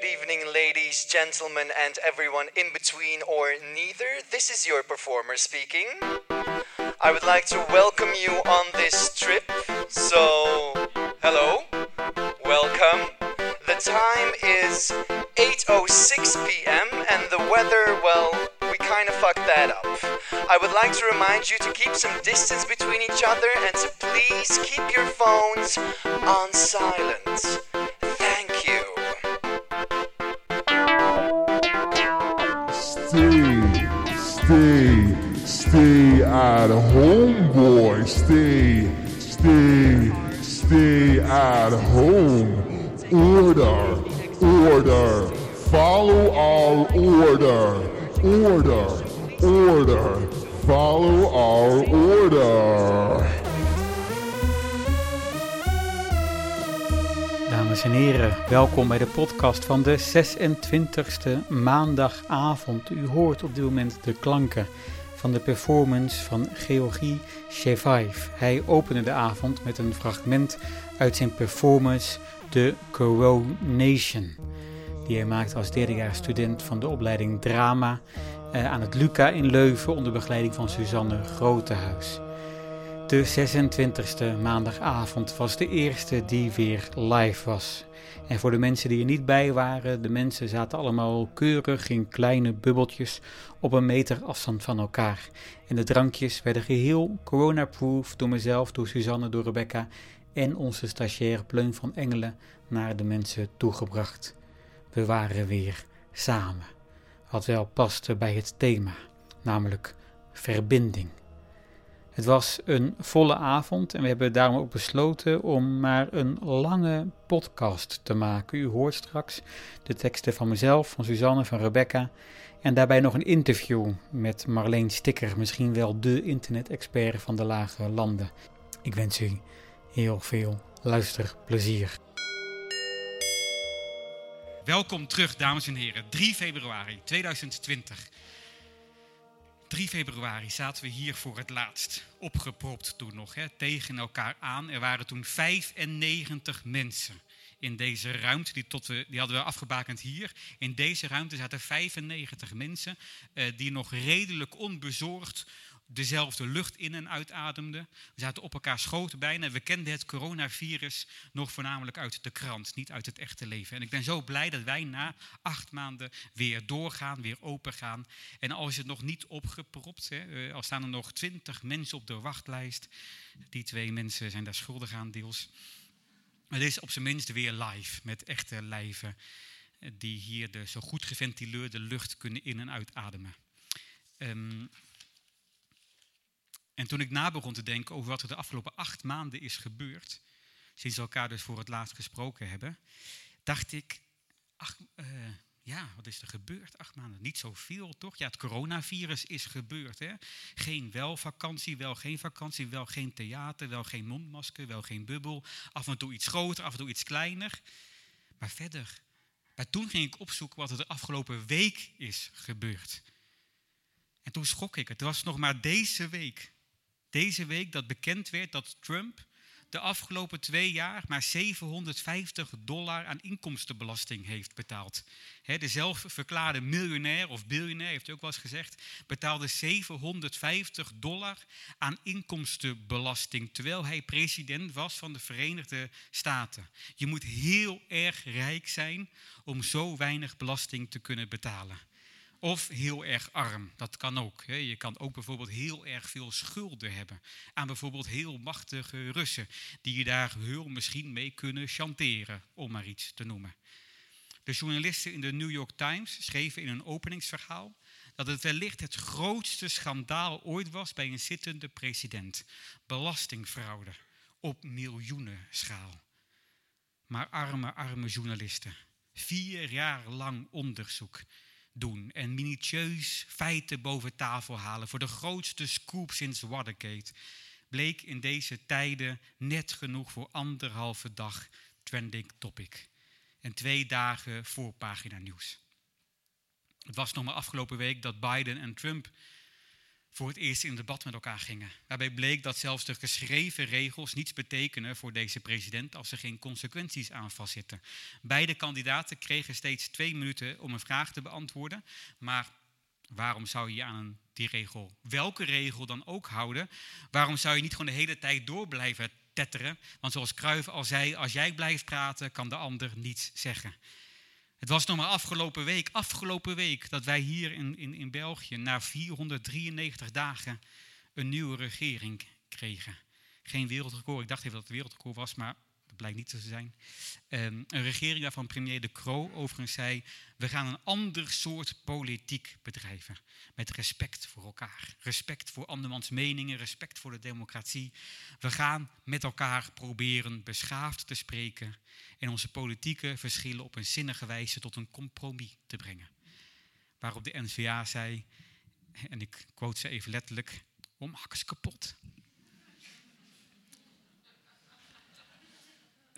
good evening, ladies, gentlemen, and everyone in between or neither. This is your performer speaking. I would like to welcome you on this trip. So, hello, welcome. The time is 8:06 p.m. and the weather, well, we kind of fucked that up. I would like to remind you to keep some distance between each other and to please keep your phones on silent. Stay, stay at home, boy. Stay, stay, stay at home. Order, order. Follow our order. Order, order. Follow our order. Dames en heren, welkom bij de podcast van de 26e maandagavond. U hoort op dit moment de klanken van de performance van Georgi Shevaev. Hij opende de avond met een fragment uit zijn performance The Coronation, die hij maakte als derdejaars student van de opleiding Drama eh, aan het Luca in Leuven onder begeleiding van Suzanne Grotehuis. De 26e maandagavond was de eerste die weer live was. En voor de mensen die er niet bij waren, de mensen zaten allemaal keurig in kleine bubbeltjes op een meter afstand van elkaar. En de drankjes werden geheel coronaproof door mezelf, door Suzanne, door Rebecca en onze stagiair Pleun van Engelen naar de mensen toegebracht. We waren weer samen. Wat wel paste bij het thema, namelijk verbinding. Het was een volle avond en we hebben daarom ook besloten om maar een lange podcast te maken. U hoort straks de teksten van mezelf, van Suzanne, van Rebecca en daarbij nog een interview met Marleen Stikker, misschien wel de internet-expert van de lage landen. Ik wens u heel veel luisterplezier. Welkom terug, dames en heren. 3 februari 2020. 3 februari zaten we hier voor het laatst. Opgepropt toen nog, hè, tegen elkaar aan. Er waren toen 95 mensen in deze ruimte. Die, tot die hadden we afgebakend hier. In deze ruimte zaten 95 mensen eh, die nog redelijk onbezorgd dezelfde lucht in- en uitademden. We zaten op elkaar schoten bijna. We kenden het coronavirus nog voornamelijk uit de krant, niet uit het echte leven. En ik ben zo blij dat wij na acht maanden weer doorgaan, weer open gaan. En als je het nog niet opgepropt, hè, eh, al staan er nog twintig mensen op de wachtlijst. Die twee mensen zijn daar schuldig aan deels. Het is op zijn minst weer live, met echte lijven. eh, Die hier de zo goed geventileerde lucht kunnen in- en uitademen. Ehm en toen ik na begon te denken over wat er de afgelopen acht maanden is gebeurd, sinds we elkaar dus voor het laatst gesproken hebben, dacht ik, eh, ja, wat is er gebeurd? Acht maanden, niet zoveel toch? Ja, het coronavirus is gebeurd. Hè? Geen wel vakantie, wel geen vakantie, wel geen theater, wel geen mondmasker, wel geen bubbel. Af en toe iets groter, af en toe iets kleiner. Maar verder, maar toen ging ik opzoeken wat er de afgelopen week is gebeurd. En toen schrok ik. Het was nog maar deze week deze week dat bekend werd dat Trump de afgelopen twee jaar maar 750 dollar aan inkomstenbelasting heeft betaald. He, de zelfverklaarde miljonair of biljonair, heeft hij ook wel eens gezegd, betaalde 750 dollar aan inkomstenbelasting terwijl hij president was van de Verenigde Staten. Je moet heel erg rijk zijn om zo weinig belasting te kunnen betalen. Of heel erg arm, dat kan ook. Je kan ook bijvoorbeeld heel erg veel schulden hebben aan bijvoorbeeld heel machtige Russen, die je daar heel misschien mee kunnen chanteren, om maar iets te noemen. De journalisten in de New York Times schreven in een openingsverhaal dat het wellicht het grootste schandaal ooit was bij een zittende president. Belastingfraude op miljoenenschaal. Maar arme, arme journalisten. Vier jaar lang onderzoek doen en minutieus feiten boven tafel halen voor de grootste scoop sinds Watergate, bleek in deze tijden net genoeg voor anderhalve dag trending topic en twee dagen voorpagina nieuws. Het was nog maar afgelopen week dat Biden en Trump voor het eerst in debat met elkaar gingen. Waarbij bleek dat zelfs de geschreven regels niets betekenen voor deze president als er geen consequenties aan vastzitten. Beide kandidaten kregen steeds twee minuten om een vraag te beantwoorden, maar waarom zou je aan die regel, welke regel dan ook houden? Waarom zou je niet gewoon de hele tijd door blijven tetteren? Want zoals Cruijff al zei, als jij blijft praten, kan de ander niets zeggen. Het was nog maar afgelopen week, afgelopen week, dat wij hier in, in, in België na 493 dagen een nieuwe regering kregen. Geen wereldrecord, ik dacht even dat het wereldrecord was, maar blijkt niet te zijn. Um, een regering waarvan premier De Croo overigens zei, we gaan een ander soort politiek bedrijven. Met respect voor elkaar, respect voor andermans meningen, respect voor de democratie. We gaan met elkaar proberen beschaafd te spreken en onze politieke verschillen op een zinnige wijze tot een compromis te brengen. Waarop de NVA zei, en ik quote ze even letterlijk, om hakkers kapot.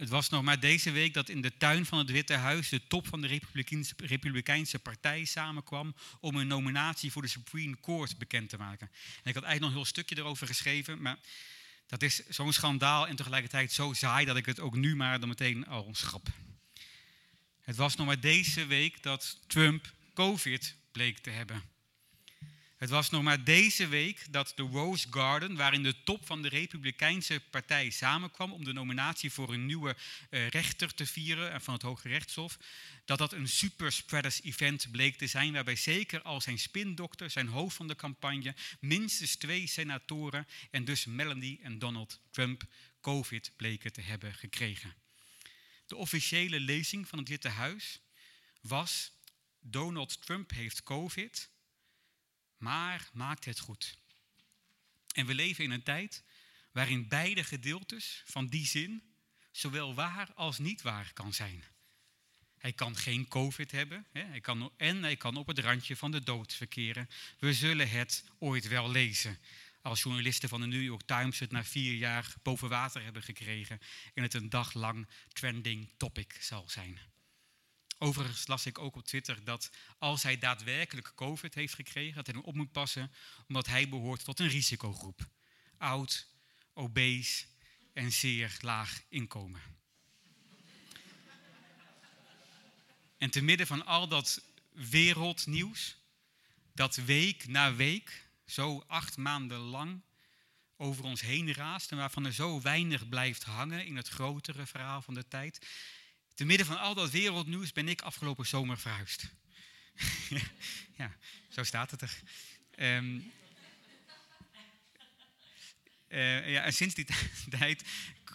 Het was nog maar deze week dat in de tuin van het Witte Huis de top van de Republikeinse, Republikeinse Partij samenkwam om een nominatie voor de Supreme Court bekend te maken. En ik had eigenlijk nog een heel stukje erover geschreven, maar dat is zo'n schandaal en tegelijkertijd zo saai dat ik het ook nu maar dan meteen al schrap. Het was nog maar deze week dat Trump COVID bleek te hebben. Het was nog maar deze week dat de Rose Garden, waarin de top van de Republikeinse Partij samenkwam om de nominatie voor een nieuwe uh, rechter te vieren van het Hoge Rechtshof, dat dat een superspreaders event bleek te zijn, waarbij zeker al zijn spindokter, zijn hoofd van de campagne, minstens twee senatoren en dus Melanie en Donald Trump COVID bleken te hebben gekregen. De officiële lezing van het Witte Huis was: Donald Trump heeft COVID maar maakt het goed. En we leven in een tijd waarin beide gedeeltes van die zin zowel waar als niet waar kan zijn. Hij kan geen COVID hebben hè? Hij kan, en hij kan op het randje van de dood verkeren. We zullen het ooit wel lezen. Als journalisten van de New York Times het na vier jaar boven water hebben gekregen en het een dag lang trending topic zal zijn. Overigens las ik ook op Twitter dat als hij daadwerkelijk COVID heeft gekregen, dat hij hem op moet passen, omdat hij behoort tot een risicogroep. Oud, obese en zeer laag inkomen. En te midden van al dat wereldnieuws, dat week na week, zo acht maanden lang, over ons heen raast en waarvan er zo weinig blijft hangen in het grotere verhaal van de tijd, te midden van al dat wereldnieuws ben ik afgelopen zomer verhuisd. ja, zo staat het er. Um, uh, ja, en sinds die tijd,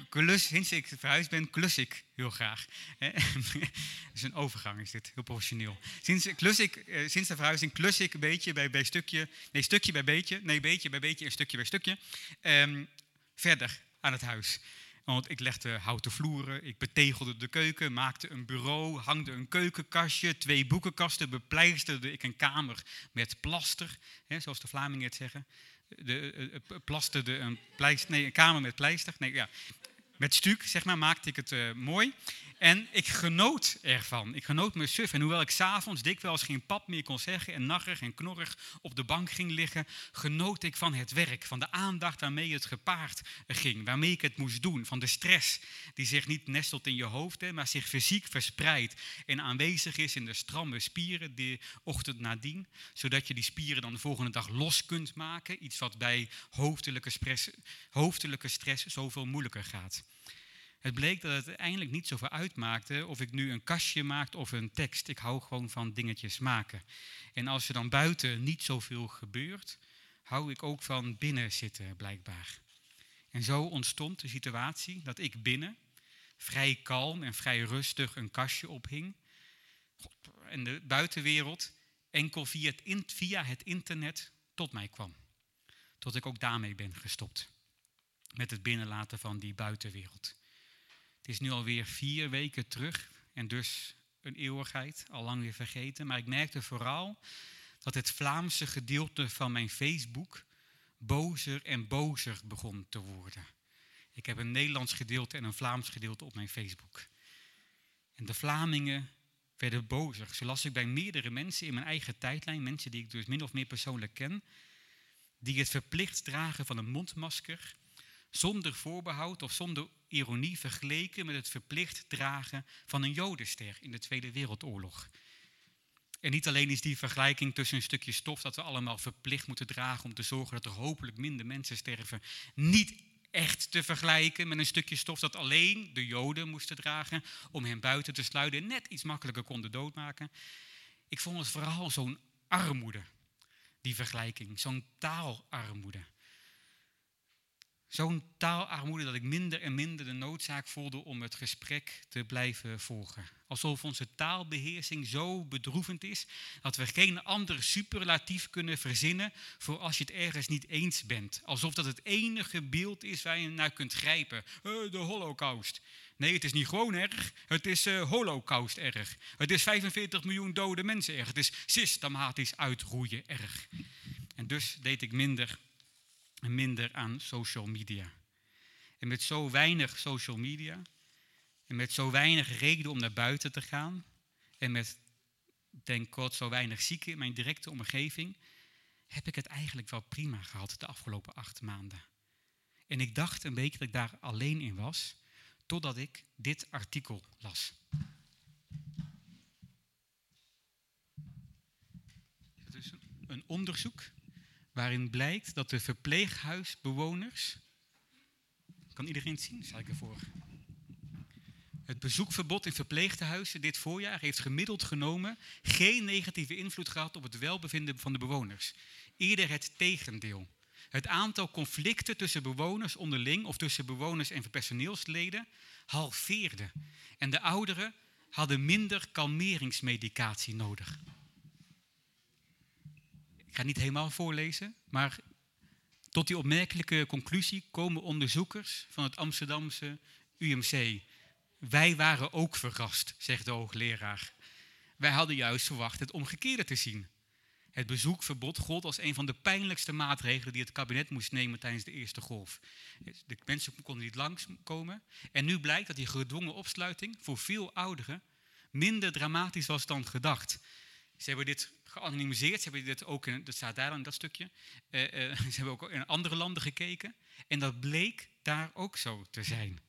klus, sinds ik verhuisd ben, klus ik heel graag. is een overgang, is dit, heel professioneel. Sinds, klus ik, uh, sinds de verhuizing klus ik een beetje bij, bij stukje, nee, stukje bij beetje, nee, beetje bij beetje en stukje bij stukje, um, verder aan het huis. Want ik legde houten vloeren, ik betegelde de keuken, maakte een bureau, hangde een keukenkastje, twee boekenkasten, bepleisterde ik een kamer met plaster, hè, zoals de Vlamingen het zeggen. De, uh, plasterde een, pleister, nee, een kamer met pleister, nee, ja, met stuk, zeg maar, maakte ik het uh, mooi. En ik genoot ervan. Ik genoot me suf. En hoewel ik s'avonds dikwijls geen pap meer kon zeggen en narrig en knorrig op de bank ging liggen, genoot ik van het werk, van de aandacht waarmee het gepaard ging, waarmee ik het moest doen, van de stress die zich niet nestelt in je hoofd, hè, maar zich fysiek verspreidt en aanwezig is in de stramme spieren de ochtend nadien, zodat je die spieren dan de volgende dag los kunt maken, iets wat bij hoofdelijke stress, hoofdelijke stress zoveel moeilijker gaat. Het bleek dat het uiteindelijk niet zoveel uitmaakte of ik nu een kastje maakte of een tekst. Ik hou gewoon van dingetjes maken. En als er dan buiten niet zoveel gebeurt, hou ik ook van binnen zitten, blijkbaar. En zo ontstond de situatie dat ik binnen, vrij kalm en vrij rustig, een kastje ophing. En de buitenwereld enkel via het, via het internet tot mij kwam. Tot ik ook daarmee ben gestopt. Met het binnenlaten van die buitenwereld. Het is nu alweer vier weken terug en dus een eeuwigheid, al lang weer vergeten. Maar ik merkte vooral dat het Vlaamse gedeelte van mijn Facebook bozer en bozer begon te worden. Ik heb een Nederlands gedeelte en een Vlaams gedeelte op mijn Facebook. En de Vlamingen werden bozer. Zo las ik bij meerdere mensen in mijn eigen tijdlijn, mensen die ik dus min of meer persoonlijk ken, die het verplicht dragen van een mondmasker zonder voorbehoud of zonder ironie vergeleken met het verplicht dragen van een jodenster in de Tweede Wereldoorlog. En niet alleen is die vergelijking tussen een stukje stof dat we allemaal verplicht moeten dragen om te zorgen dat er hopelijk minder mensen sterven, niet echt te vergelijken met een stukje stof dat alleen de Joden moesten dragen om hen buiten te sluiten en net iets makkelijker konden doodmaken. Ik vond het vooral zo'n armoede, die vergelijking, zo'n taalarmoede. Zo'n taalarmoede dat ik minder en minder de noodzaak voelde om het gesprek te blijven volgen. Alsof onze taalbeheersing zo bedroevend is dat we geen ander superlatief kunnen verzinnen voor als je het ergens niet eens bent. Alsof dat het enige beeld is waar je naar kunt grijpen. Uh, de holocaust. Nee, het is niet gewoon erg, het is uh, holocaust erg. Het is 45 miljoen dode mensen erg. Het is systematisch uitroeien erg. En dus deed ik minder minder aan social media. En met zo weinig social media en met zo weinig reden om naar buiten te gaan en met, denk God, zo weinig zieken in mijn directe omgeving, heb ik het eigenlijk wel prima gehad de afgelopen acht maanden. En ik dacht een beetje dat ik daar alleen in was, totdat ik dit artikel las. Een onderzoek waarin blijkt dat de verpleeghuisbewoners. Kan iedereen het zien? Zal ik ervoor. Het bezoekverbod in verpleeghuizen dit voorjaar heeft gemiddeld genomen geen negatieve invloed gehad op het welbevinden van de bewoners. Eerder het tegendeel. Het aantal conflicten tussen bewoners onderling of tussen bewoners en personeelsleden halveerde. En de ouderen hadden minder kalmeringsmedicatie nodig. Ik ga niet helemaal voorlezen, maar tot die opmerkelijke conclusie komen onderzoekers van het Amsterdamse UMC. Wij waren ook verrast, zegt de hoogleraar. Wij hadden juist verwacht het omgekeerde te zien. Het bezoekverbod gold als een van de pijnlijkste maatregelen die het kabinet moest nemen tijdens de eerste golf. De mensen konden niet langskomen. En nu blijkt dat die gedwongen opsluiting voor veel ouderen minder dramatisch was dan gedacht. Ze hebben dit geanonimiseerd. Ze hebben dit ook, dat staat daar in dat stukje. Uh, ze hebben ook in andere landen gekeken. En dat bleek daar ook zo te zijn.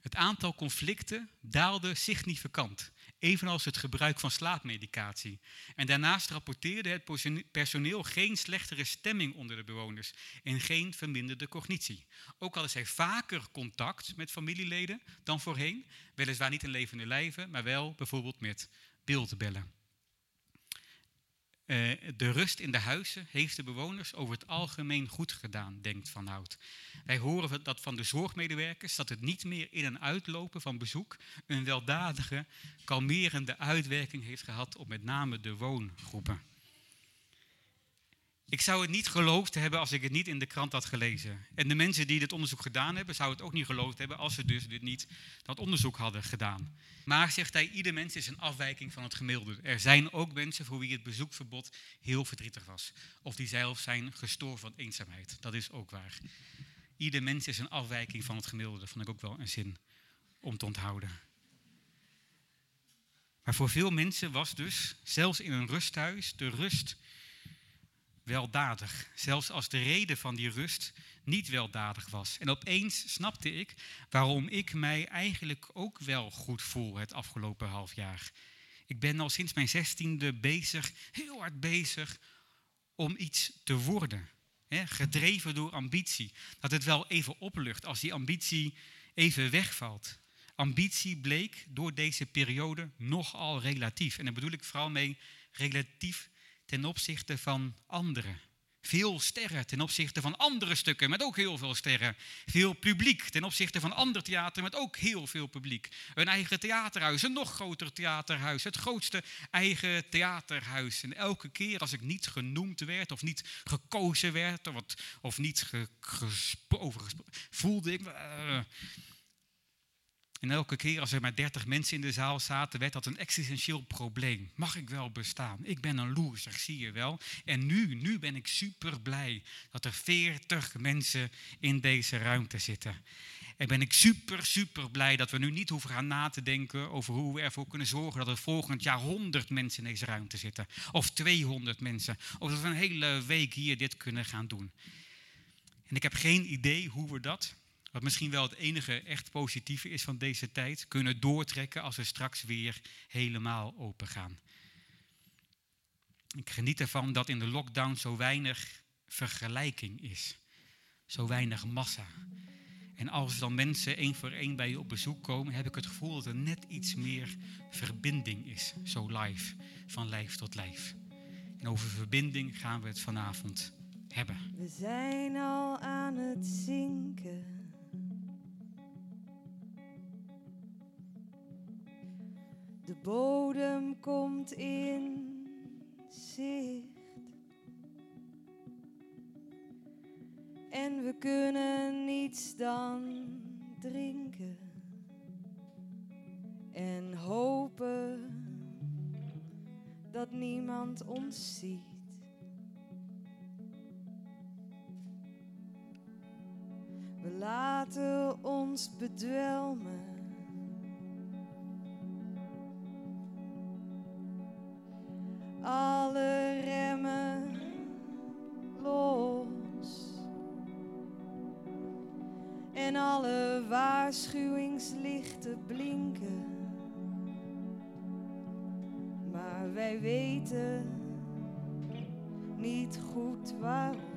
Het aantal conflicten daalde significant, evenals het gebruik van slaapmedicatie. En daarnaast rapporteerde het personeel geen slechtere stemming onder de bewoners en geen verminderde cognitie. Ook hadden zij vaker contact met familieleden dan voorheen, weliswaar niet in levende lijven, maar wel bijvoorbeeld met beeldbellen. Uh, de rust in de huizen heeft de bewoners over het algemeen goed gedaan, denkt Van Hout. Wij horen dat van de zorgmedewerkers dat het niet meer in en uitlopen van bezoek een weldadige, kalmerende uitwerking heeft gehad op met name de woongroepen. Ik zou het niet geloofd hebben als ik het niet in de krant had gelezen. En de mensen die dit onderzoek gedaan hebben, zouden het ook niet geloofd hebben als ze dus dit niet dat onderzoek hadden gedaan. Maar zegt hij, ieder mens is een afwijking van het gemiddelde. Er zijn ook mensen voor wie het bezoekverbod heel verdrietig was. Of die zelf zijn gestorven van eenzaamheid. Dat is ook waar. Ieder mens is een afwijking van het gemiddelde. Vond ik ook wel een zin om te onthouden. Maar voor veel mensen was dus, zelfs in een rusthuis, de rust weldadig. Zelfs als de reden van die rust niet weldadig was. En opeens snapte ik waarom ik mij eigenlijk ook wel goed voel het afgelopen half jaar. Ik ben al sinds mijn zestiende bezig, heel hard bezig, om iets te worden. gedreven door ambitie. Dat het wel even oplucht als die ambitie even wegvalt. Ambitie bleek door deze periode nogal relatief. En daar bedoel ik vooral mee relatief ten opzichte van anderen. Veel sterren ten opzichte van andere stukken met ook heel veel sterren. Veel publiek ten opzichte van ander theater met ook heel veel publiek. Een eigen theaterhuis, een nog groter theaterhuis. Het grootste eigen theaterhuis. En elke keer als ik niet genoemd werd of niet gekozen werd of, of niet ge, voelde ik... Uh, En elke keer als er maar 30 mensen in de zaal zaten, werd dat een existentieel probleem. Mag ik wel bestaan? Ik ben een loser, zie je wel. En nu, nu ben ik super blij dat er 40 mensen in deze ruimte zitten. En ben ik super, super blij dat we nu niet hoeven gaan na te denken over hoe we ervoor kunnen zorgen dat er volgend jaar 100 mensen in deze ruimte zitten. Of 200 mensen. Of dat we een hele week hier dit kunnen gaan doen. En ik heb geen idee hoe we dat wat misschien wel het enige echt positieve is van deze tijd, kunnen doortrekken als we straks weer helemaal open gaan. Ik geniet ervan dat in de lockdown zo weinig vergelijking is, zo weinig massa. En als dan mensen één voor één bij je op bezoek komen, heb ik het gevoel dat er net iets meer verbinding is, zo live, van lijf tot lijf. En over verbinding gaan we het vanavond hebben. We zijn al aan het zinken. De bodem komt in zicht. En we kunnen niets dan drinken. En hopen dat niemand ons ziet. We laten ons bedwelmen. En alle waarschuwingslichten blinken. Maar wij weten niet goed waarom.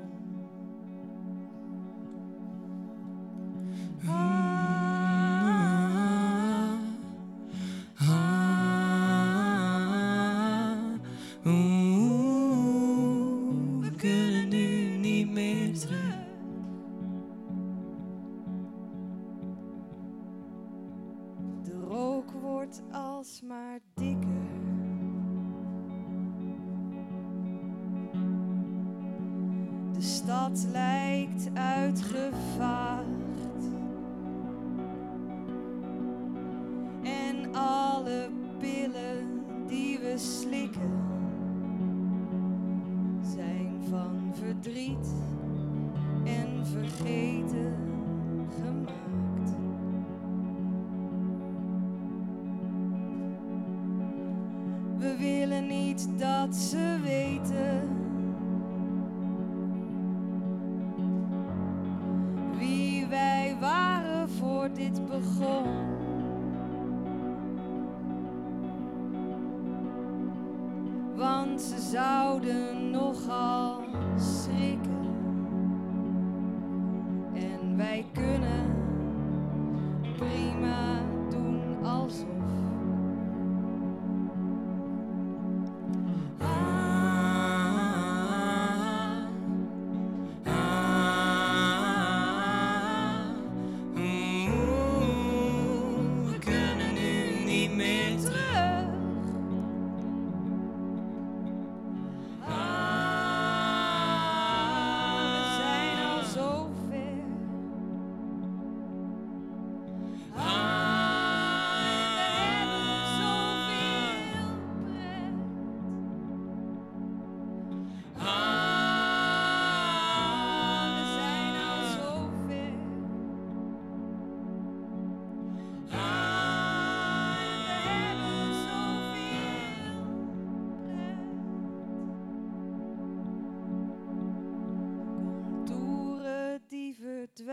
Die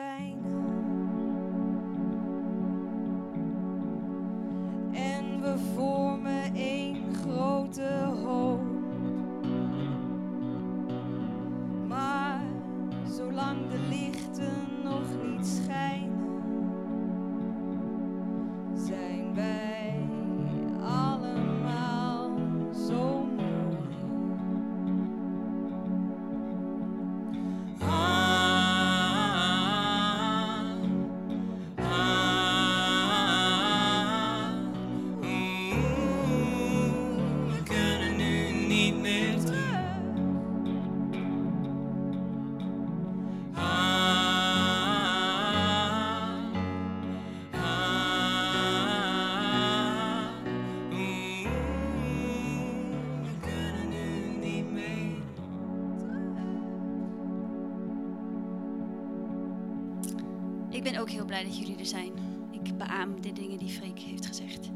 blij dat jullie er zijn. Ik beaam de dingen die Freek heeft gezegd.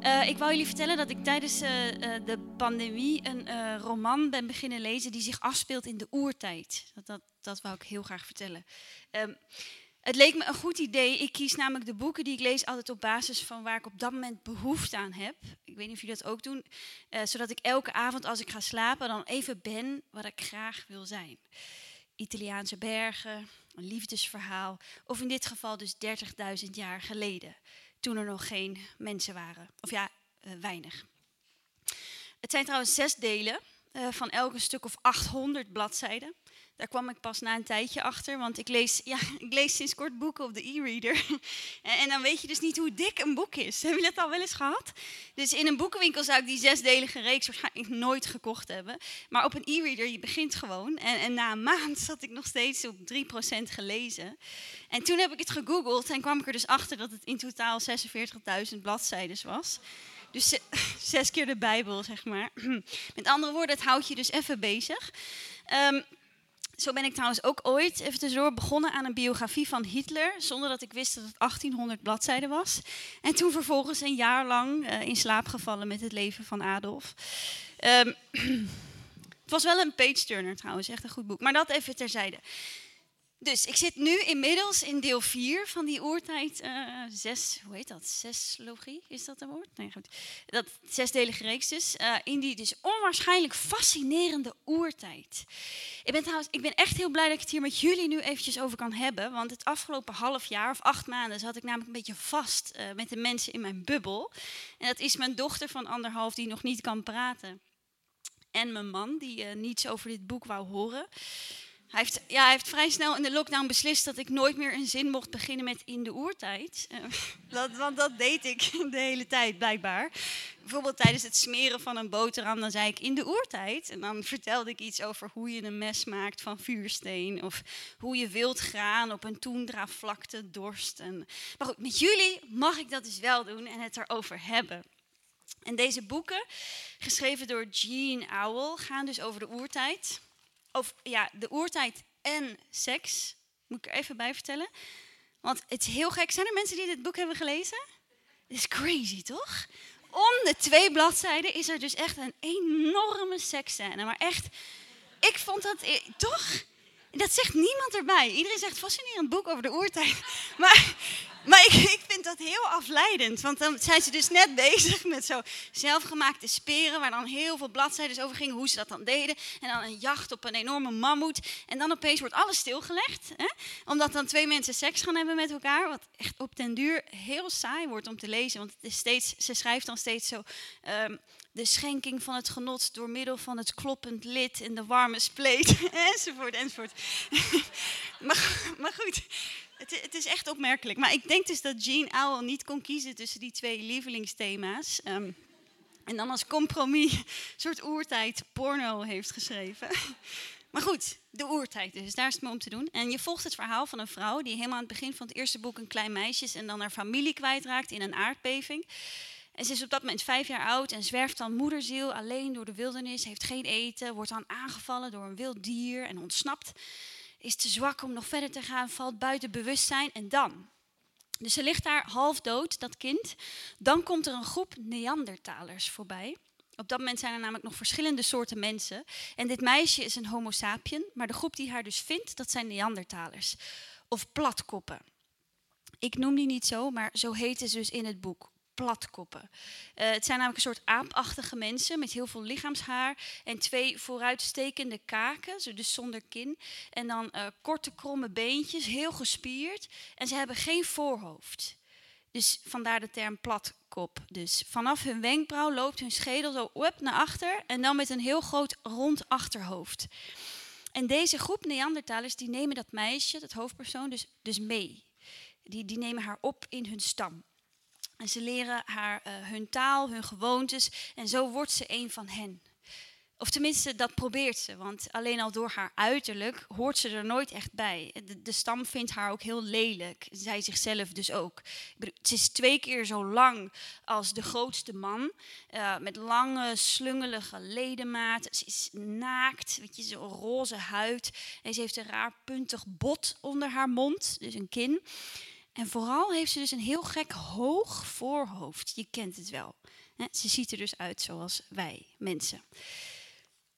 Uh, ik wou jullie vertellen dat ik tijdens uh, uh, de pandemie een roman ben beginnen lezen die zich afspeelt in de oertijd. Dat, dat, dat wou ik heel graag vertellen. Um, het leek me een goed idee. Ik kies namelijk de boeken die ik lees altijd op basis van waar ik op dat moment behoefte aan heb. Ik weet niet of jullie dat ook doen. zodat ik elke avond als ik ga slapen dan even ben wat ik graag wil zijn. Italiaanse bergen, een liefdesverhaal. Of in dit geval dus 30.000 jaar geleden toen er nog geen mensen waren. Of ja, uh, weinig. Het zijn trouwens zes delen, uh, van elk een stuk of 800 bladzijden. Daar kwam ik pas na een tijdje achter, want ik lees, ja, ik lees sinds kort boeken op de e-reader. en, en, dan weet je dus niet hoe dik een boek is. Hebben jullie dat al wel eens gehad? Dus in een boekenwinkel zou ik die zesdelige reeks waarschijnlijk nooit gekocht hebben. Maar op een e-reader, je begint gewoon. En, en, na een maand zat ik nog steeds op 3% gelezen. En toen heb ik het gegoogeld en kwam ik er dus achter dat het in totaal 46.000 bladzijden was. Dus zes keer de Bijbel, zeg maar. Met andere woorden, het houdt je dus even bezig. Um, zo ben ik trouwens ook ooit, even tussendoor, begonnen aan een biografie van Hitler, zonder dat ik wist dat het 1800 bladzijden was. En toen vervolgens een jaar lang uh, in slaap gevallen met het leven van Adolf. Um, het was wel een page-turner trouwens, echt een goed boek. Maar dat even terzijde. Dus ik zit nu inmiddels in deel 4 van die oertijd. Uh, zes, hoe heet dat? Zeslogie, is dat een woord? Nee, goed. Dat zesdelige reeks dus. Uh, in die dus onwaarschijnlijk fascinerende oertijd. Ik ben, trouwens, ik ben echt heel blij dat ik het hier met jullie nu eventjes over kan hebben. Want het afgelopen half jaar of acht maanden zat ik namelijk een beetje vast uh, met de mensen in mijn bubbel. En dat is mijn dochter van anderhalf die nog niet kan praten. En mijn man die niets over dit boek wou horen. Hij heeft, ja, hij heeft vrij snel in de lockdown beslist dat ik nooit meer een zin mocht beginnen met in de oertijd. Uh, dat, want dat deed ik de hele tijd, blijkbaar. Bijvoorbeeld tijdens het smeren van een boterham, dan zei ik in de oertijd. En dan vertelde ik iets over hoe je een mes maakt van vuursteen. Of hoe je wild graan op een toendra-vlakte dorst. En, maar goed, met jullie mag ik dat dus wel doen en het erover hebben. En deze boeken, geschreven door Jean Owl, gaan dus over de oertijd over ja, de oertijd en seks. Moet ik er even bij vertellen. Want het is heel gek. Zijn er mensen die dit boek hebben gelezen? Is crazy, toch? Om de twee bladzijden is er dus echt een enorme seksscène. Maar echt, ik vond dat... Toch? Dat zegt niemand erbij. Iedereen zegt fascinerend boek over de oertijd. Maar maar ik, ik, vind dat heel afleidend. Want dan zijn ze dus net bezig met zo zelfgemaakte speren. Waar dan heel veel bladzijden over gingen. Hoe ze dat dan deden. En dan een jacht op een enorme mammoet. En dan opeens wordt alles stilgelegd. Hè? Omdat dan twee mensen seks gaan hebben met elkaar. Wat echt op den duur heel saai wordt om te lezen. Want het is steeds, ze schrijft dan steeds zo. Um, de schenking van het genot door middel van het kloppend lid in de warme spleet. enzovoort, enzovoort. maar, maar goed, het, het, is echt opmerkelijk. Maar ik denk dus dat Jean Owl niet kon kiezen tussen die twee lievelingsthema's. Um, en dan als compromis een soort oertijd porno heeft geschreven. Maar goed, de oertijd dus, daar is het me om te doen. En je volgt het verhaal van een vrouw die helemaal aan het begin van het eerste boek een klein meisje is en dan haar familie kwijtraakt in een aardbeving. En ze is op dat moment vijf jaar oud en zwerft dan moederziel alleen door de wildernis, heeft geen eten, wordt dan aangevallen door een wild dier en ontsnapt is te zwak om nog verder te gaan, valt buiten bewustzijn en dan. Dus ze ligt daar half dood, dat kind. Dan komt er een groep Neandertalers voorbij. Op dat moment zijn er namelijk nog verschillende soorten mensen. En dit meisje is een Homo sapien, maar de groep die haar dus vindt, dat zijn Neandertalers. Of platkoppen. Ik noem die niet zo, maar zo heten ze dus in het boek platkoppen. Uh, het zijn namelijk een soort aapachtige mensen met heel veel lichaamshaar en twee vooruitstekende kaken, dus zonder kin. En dan uh, korte kromme beentjes, heel gespierd. En ze hebben geen voorhoofd. Dus vandaar de term platkop. Dus vanaf hun wenkbrauw loopt hun schedel zo op naar achter en dan met een heel groot rond achterhoofd. En deze groep Neandertalers die nemen dat meisje, dat hoofdpersoon, dus, dus mee. Die, die nemen haar op in hun stam. En ze leren haar uh, hun taal, hun gewoontes. En zo wordt ze een van hen. Of tenminste, dat probeert ze. Want alleen al door haar uiterlijk hoort ze er nooit echt bij. De, stam vindt haar ook heel lelijk. Zij zichzelf dus ook. Ze is twee keer zo lang als de grootste man. Uh, met lange, slungelige ledematen. Ze is naakt, weet je, zo'n roze huid. En ze heeft een raar puntig bot onder haar mond. Dus een kin. En vooral heeft ze dus een heel gek hoog voorhoofd. Je kent het wel. Ze ziet er dus uit zoals wij, mensen.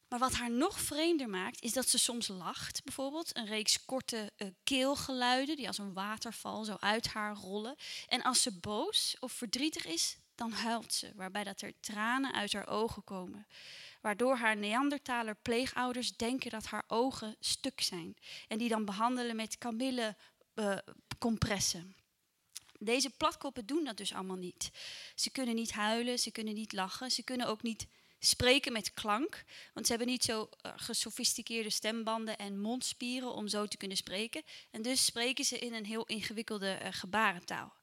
Maar wat haar nog vreemder maakt, is dat ze soms lacht, bijvoorbeeld. Een reeks korte uh, keelgeluiden die als een waterval zo uit haar rollen. En als ze boos of verdrietig is, dan huilt ze, waarbij dat er tranen uit haar ogen komen. Waardoor haar Neandertaler pleegouders denken dat haar ogen stuk zijn. En die dan behandelen met kamille uh, compressen. Deze platkoppen doen dat dus allemaal niet. Ze kunnen niet huilen, ze kunnen niet lachen, ze kunnen ook niet spreken met klank. Want ze hebben niet zo uh, gesofisticeerde stembanden en mondspieren om zo te kunnen spreken. En dus spreken ze in een heel ingewikkelde uh, gebarentaal.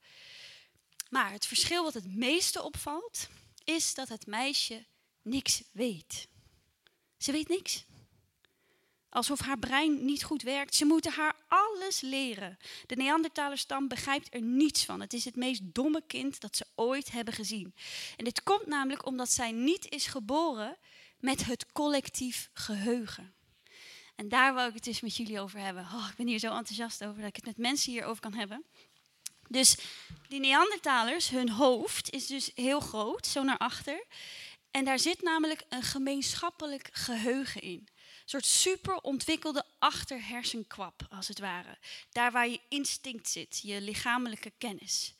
Maar het verschil wat het meeste opvalt, is dat het meisje niks weet. Ze weet niks. Alsof haar brein niet goed werkt. Ze moeten haar alles leren. De Neandertalerstam begrijpt er niets van. Het is het meest domme kind dat ze ooit hebben gezien. En dit komt namelijk omdat zij niet is geboren met het collectief geheugen. En daar wil ik het dus met jullie over hebben. Oh, ik ben hier zo enthousiast over dat ik het met mensen hierover kan hebben. Dus die Neandertalers, hun hoofd is dus heel groot, zo naar achter. En daar zit namelijk een gemeenschappelijk geheugen in. Soort super ontwikkelde achterhersenkwap, als het ware. Daar waar je instinct zit, je lichamelijke kennis.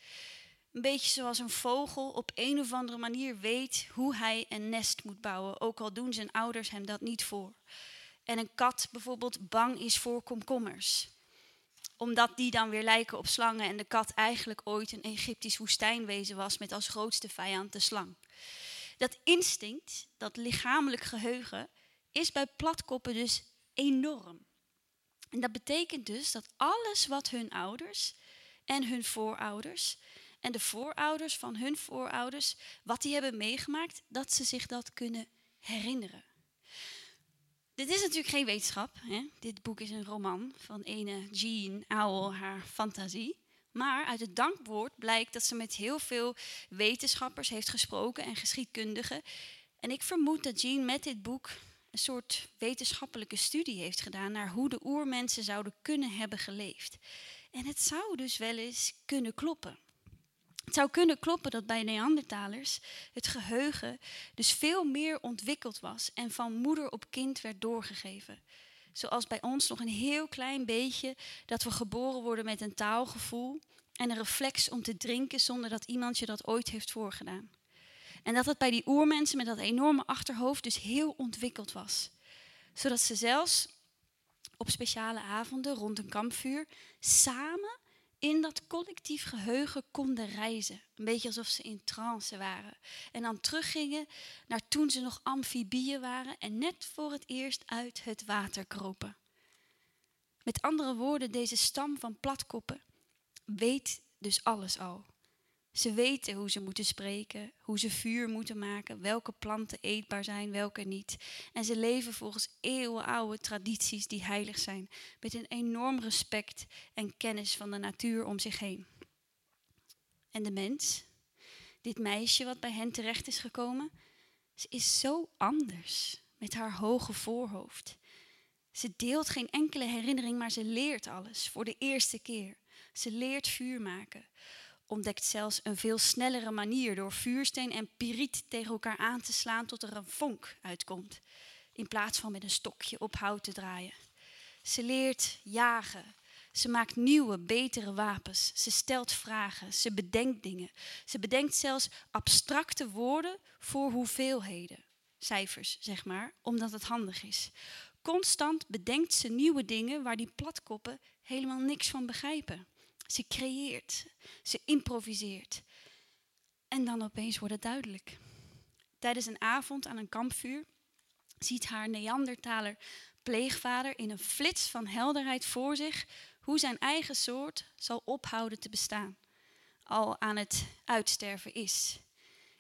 Een beetje zoals een vogel op een of andere manier weet hoe hij een nest moet bouwen, ook al doen zijn ouders hem dat niet voor. En een kat bijvoorbeeld bang is voor komkommers omdat die dan weer lijken op slangen en de kat eigenlijk ooit een Egyptisch woestijnwezen was met als grootste vijand de slang. Dat instinct, dat lichamelijk geheugen, is bij platkoppen dus enorm. En dat betekent dus dat alles wat hun ouders en hun voorouders en de voorouders van hun voorouders, wat die hebben meegemaakt, dat ze zich dat kunnen herinneren. Dit is natuurlijk geen wetenschap. Hè? Dit boek is een roman van ene Jean Owl, haar fantasie. Maar uit het dankwoord blijkt dat ze met heel veel wetenschappers heeft gesproken en geschiedkundigen. En ik vermoed dat Jean met dit boek een soort wetenschappelijke studie heeft gedaan naar hoe de oermensen zouden kunnen hebben geleefd. En het zou dus wel eens kunnen kloppen. Het zou kunnen kloppen dat bij Neandertalers het geheugen dus veel meer ontwikkeld was en van moeder op kind werd doorgegeven. Zoals bij ons nog een heel klein beetje dat we geboren worden met een taalgevoel en een reflex om te drinken zonder dat iemand je dat ooit heeft voorgedaan. En dat het bij die oermensen met dat enorme achterhoofd dus heel ontwikkeld was. Zodat ze zelfs op speciale avonden rond een kampvuur samen in dat collectief geheugen konden reizen. Een beetje alsof ze in trance waren. En dan teruggingen naar toen ze nog amfibieën waren en net voor het eerst uit het water kropen. Met andere woorden, deze stam van platkoppen weet dus alles al. Ze weten hoe ze moeten spreken, hoe ze vuur moeten maken, welke planten eetbaar zijn, welke niet. En ze leven volgens eeuwenoude tradities die heilig zijn, met een enorm respect en kennis van de natuur om zich heen. En de mens, dit meisje wat bij hen terecht is gekomen, ze is zo anders met haar hoge voorhoofd. Ze deelt geen enkele herinnering, maar ze leert alles voor de eerste keer. Ze leert vuur maken ontdekt zelfs een veel snellere manier door vuursteen en piriet tegen elkaar aan te slaan tot er een vonk uitkomt, in plaats van met een stokje op hout te draaien. Ze leert jagen. Ze maakt nieuwe, betere wapens. Ze stelt vragen. Ze bedenkt dingen. Ze bedenkt zelfs abstracte woorden voor hoeveelheden. Cijfers, zeg maar, omdat het handig is. Constant bedenkt ze nieuwe dingen waar die platkoppen helemaal niks van begrijpen. Ze creëert, ze improviseert. En dan opeens wordt het duidelijk. Tijdens een avond aan een kampvuur ziet haar Neandertaler pleegvader in een flits van helderheid voor zich hoe zijn eigen soort zal ophouden te bestaan, al aan het uitsterven is.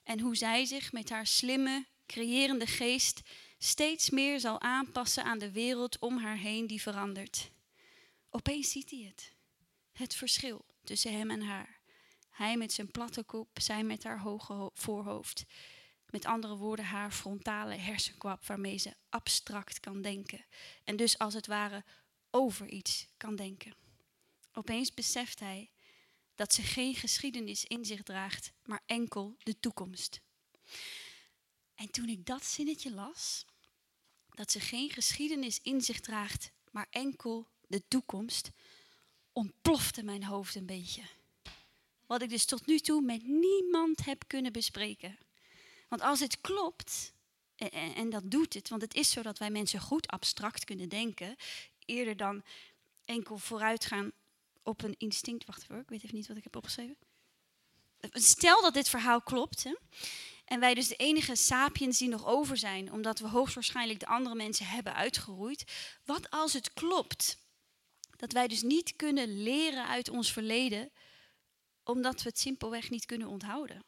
En hoe zij zich met haar slimme, creërende geest steeds meer zal aanpassen aan de wereld om haar heen die verandert. Opeens ziet hij het het verschil tussen hem en haar. Hij met zijn platte kop, zij met haar hoge voorhoofd. Met andere woorden, haar frontale hersenkwap waarmee ze abstract kan denken. En dus als het ware over iets kan denken. Opeens beseft hij dat ze geen geschiedenis in zich draagt, maar enkel de toekomst. En toen ik dat zinnetje las, dat ze geen geschiedenis in zich draagt, maar enkel de toekomst, ontplofte mijn hoofd een beetje. Wat ik dus tot nu toe met niemand heb kunnen bespreken. Want als het klopt, en, dat doet het, want het is zo dat wij mensen goed abstract kunnen denken, eerder dan enkel vooruitgaan op een instinct. Wacht even, ik weet even niet wat ik heb opgeschreven. Stel dat dit verhaal klopt, hè, en wij dus de enige sapiens die nog over zijn, omdat we hoogstwaarschijnlijk de andere mensen hebben uitgeroeid. Wat als het klopt dat wij dus niet kunnen leren uit ons verleden, omdat we het simpelweg niet kunnen onthouden?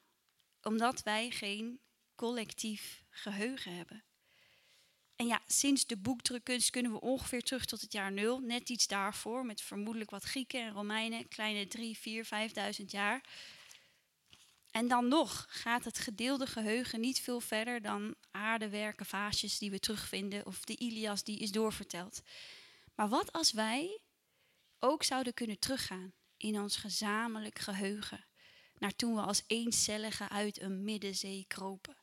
Omdat wij geen collectief geheugen hebben. En ja, sinds de boekdrukkunst kunnen we ongeveer terug tot het jaar nul. Net iets daarvoor, met vermoedelijk wat Grieken en Romeinen, kleine drie, vier, vijfduizend jaar. En dan nog gaat het gedeelde geheugen niet veel verder dan aardewerken, vaasjes die we terugvinden of de Ilias die is doorverteld. Maar wat als wij ook zouden kunnen teruggaan in ons gezamenlijk geheugen, naar toen we als eencellige uit een middenzee kropen?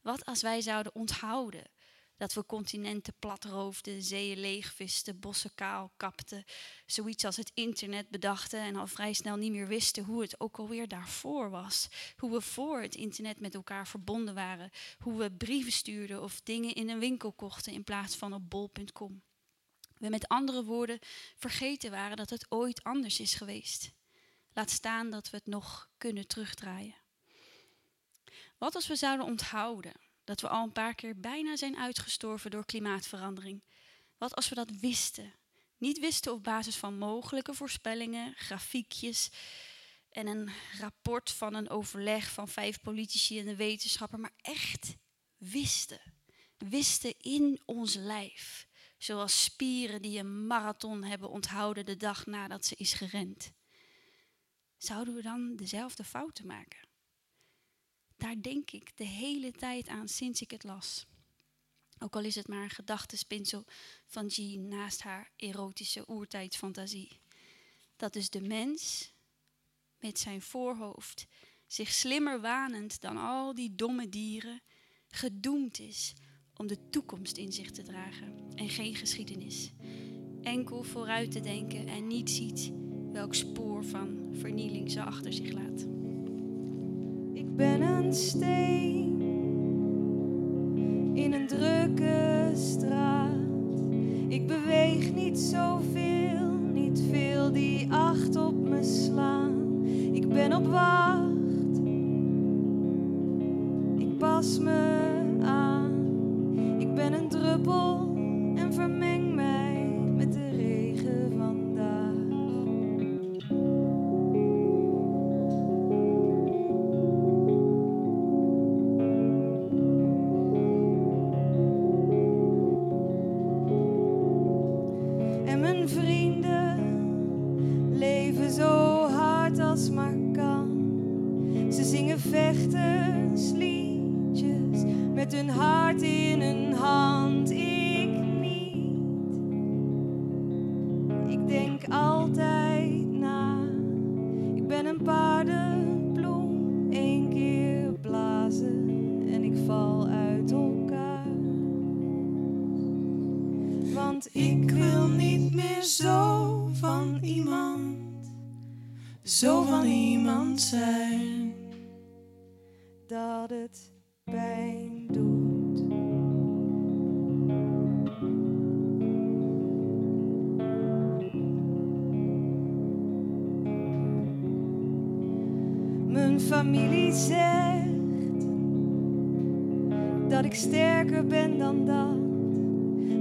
Wat als wij zouden onthouden dat we continenten platroofden, zeeën leegvisten, bossen kaal kapten, zoiets als het internet bedachten en al vrij snel niet meer wisten hoe het ook alweer daarvoor was. Hoe we voor het internet met elkaar verbonden waren, hoe we brieven stuurden of dingen in een winkel kochten in plaats van op bol.com. We met andere woorden vergeten waren dat het ooit anders is geweest. Laat staan dat we het nog kunnen terugdraaien. Wat als we zouden onthouden dat we al een paar keer bijna zijn uitgestorven door klimaatverandering? Wat als we dat wisten? Niet wisten op basis van mogelijke voorspellingen, grafiekjes en een rapport van een overleg van vijf politici en een wetenschapper, maar echt wisten. Wisten in ons lijf. Zoals spieren die een marathon hebben onthouden de dag nadat ze is gerend. Zouden we dan dezelfde fouten maken? daar denk ik de hele tijd aan sinds ik het las. Ook al is het maar een gedachtespinsel van Jean naast haar erotische oertijdsfantasie. Dat is de mens met zijn voorhoofd, zich slimmer wanend dan al die domme dieren, gedoemd is om de toekomst in zich te dragen en geen geschiedenis. Enkel vooruit te denken en niet ziet welk spoor van vernieling ze achter zich laat ben een steen in een drukke straat. Ik beweeg niet zoveel, niet veel die acht op me slaan. Ik ben op wacht, ik pas me dan.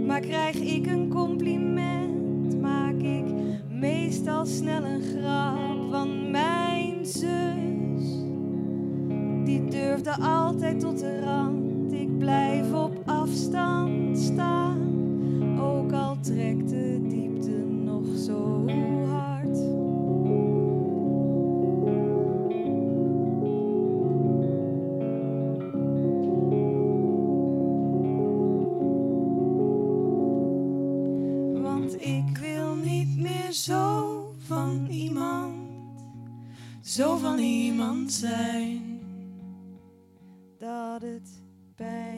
Maar krijg ik een compliment, maak ik meestal snel een grap. Want mijn zus, die durfde altijd tot de rand. Ik blijf op afstand staan, zo van iemand, zijn. dat het pijn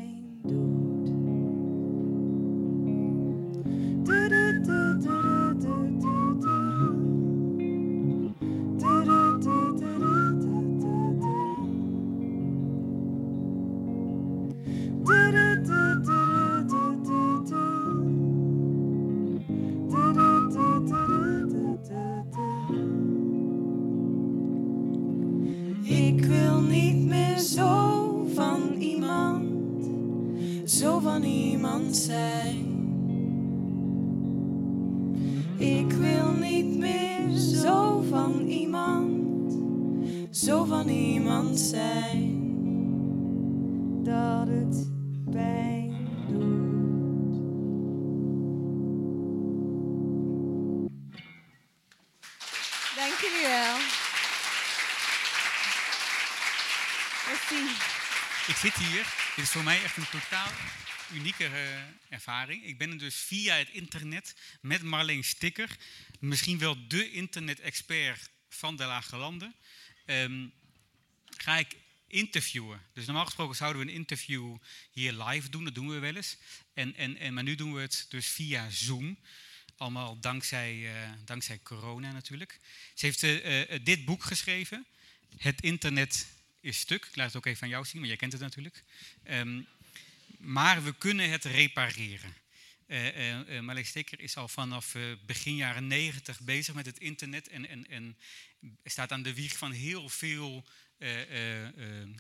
een totaal unieke eh, ervaring. Ik ben dus via het internet met Marleen Sticker, misschien wel de internet-expert van de Lage Landen, ehm, ga ik interviewen. Dus normaal gesproken zouden we een interview hier live doen, dat doen we wel eens. En, en, en, maar nu doen we het dus via Zoom. Allemaal dankzij, eh, dankzij corona natuurlijk. Ze heeft eh, dit boek geschreven. Het internet is stuk. Ik laat het ook even aan jou zien, maar jij kent het natuurlijk. Ehm, maar we kunnen het repareren. Eh, Marleen Sticker is al vanaf begin jaren 90 bezig met het internet en, en, en staat aan de wieg van heel veel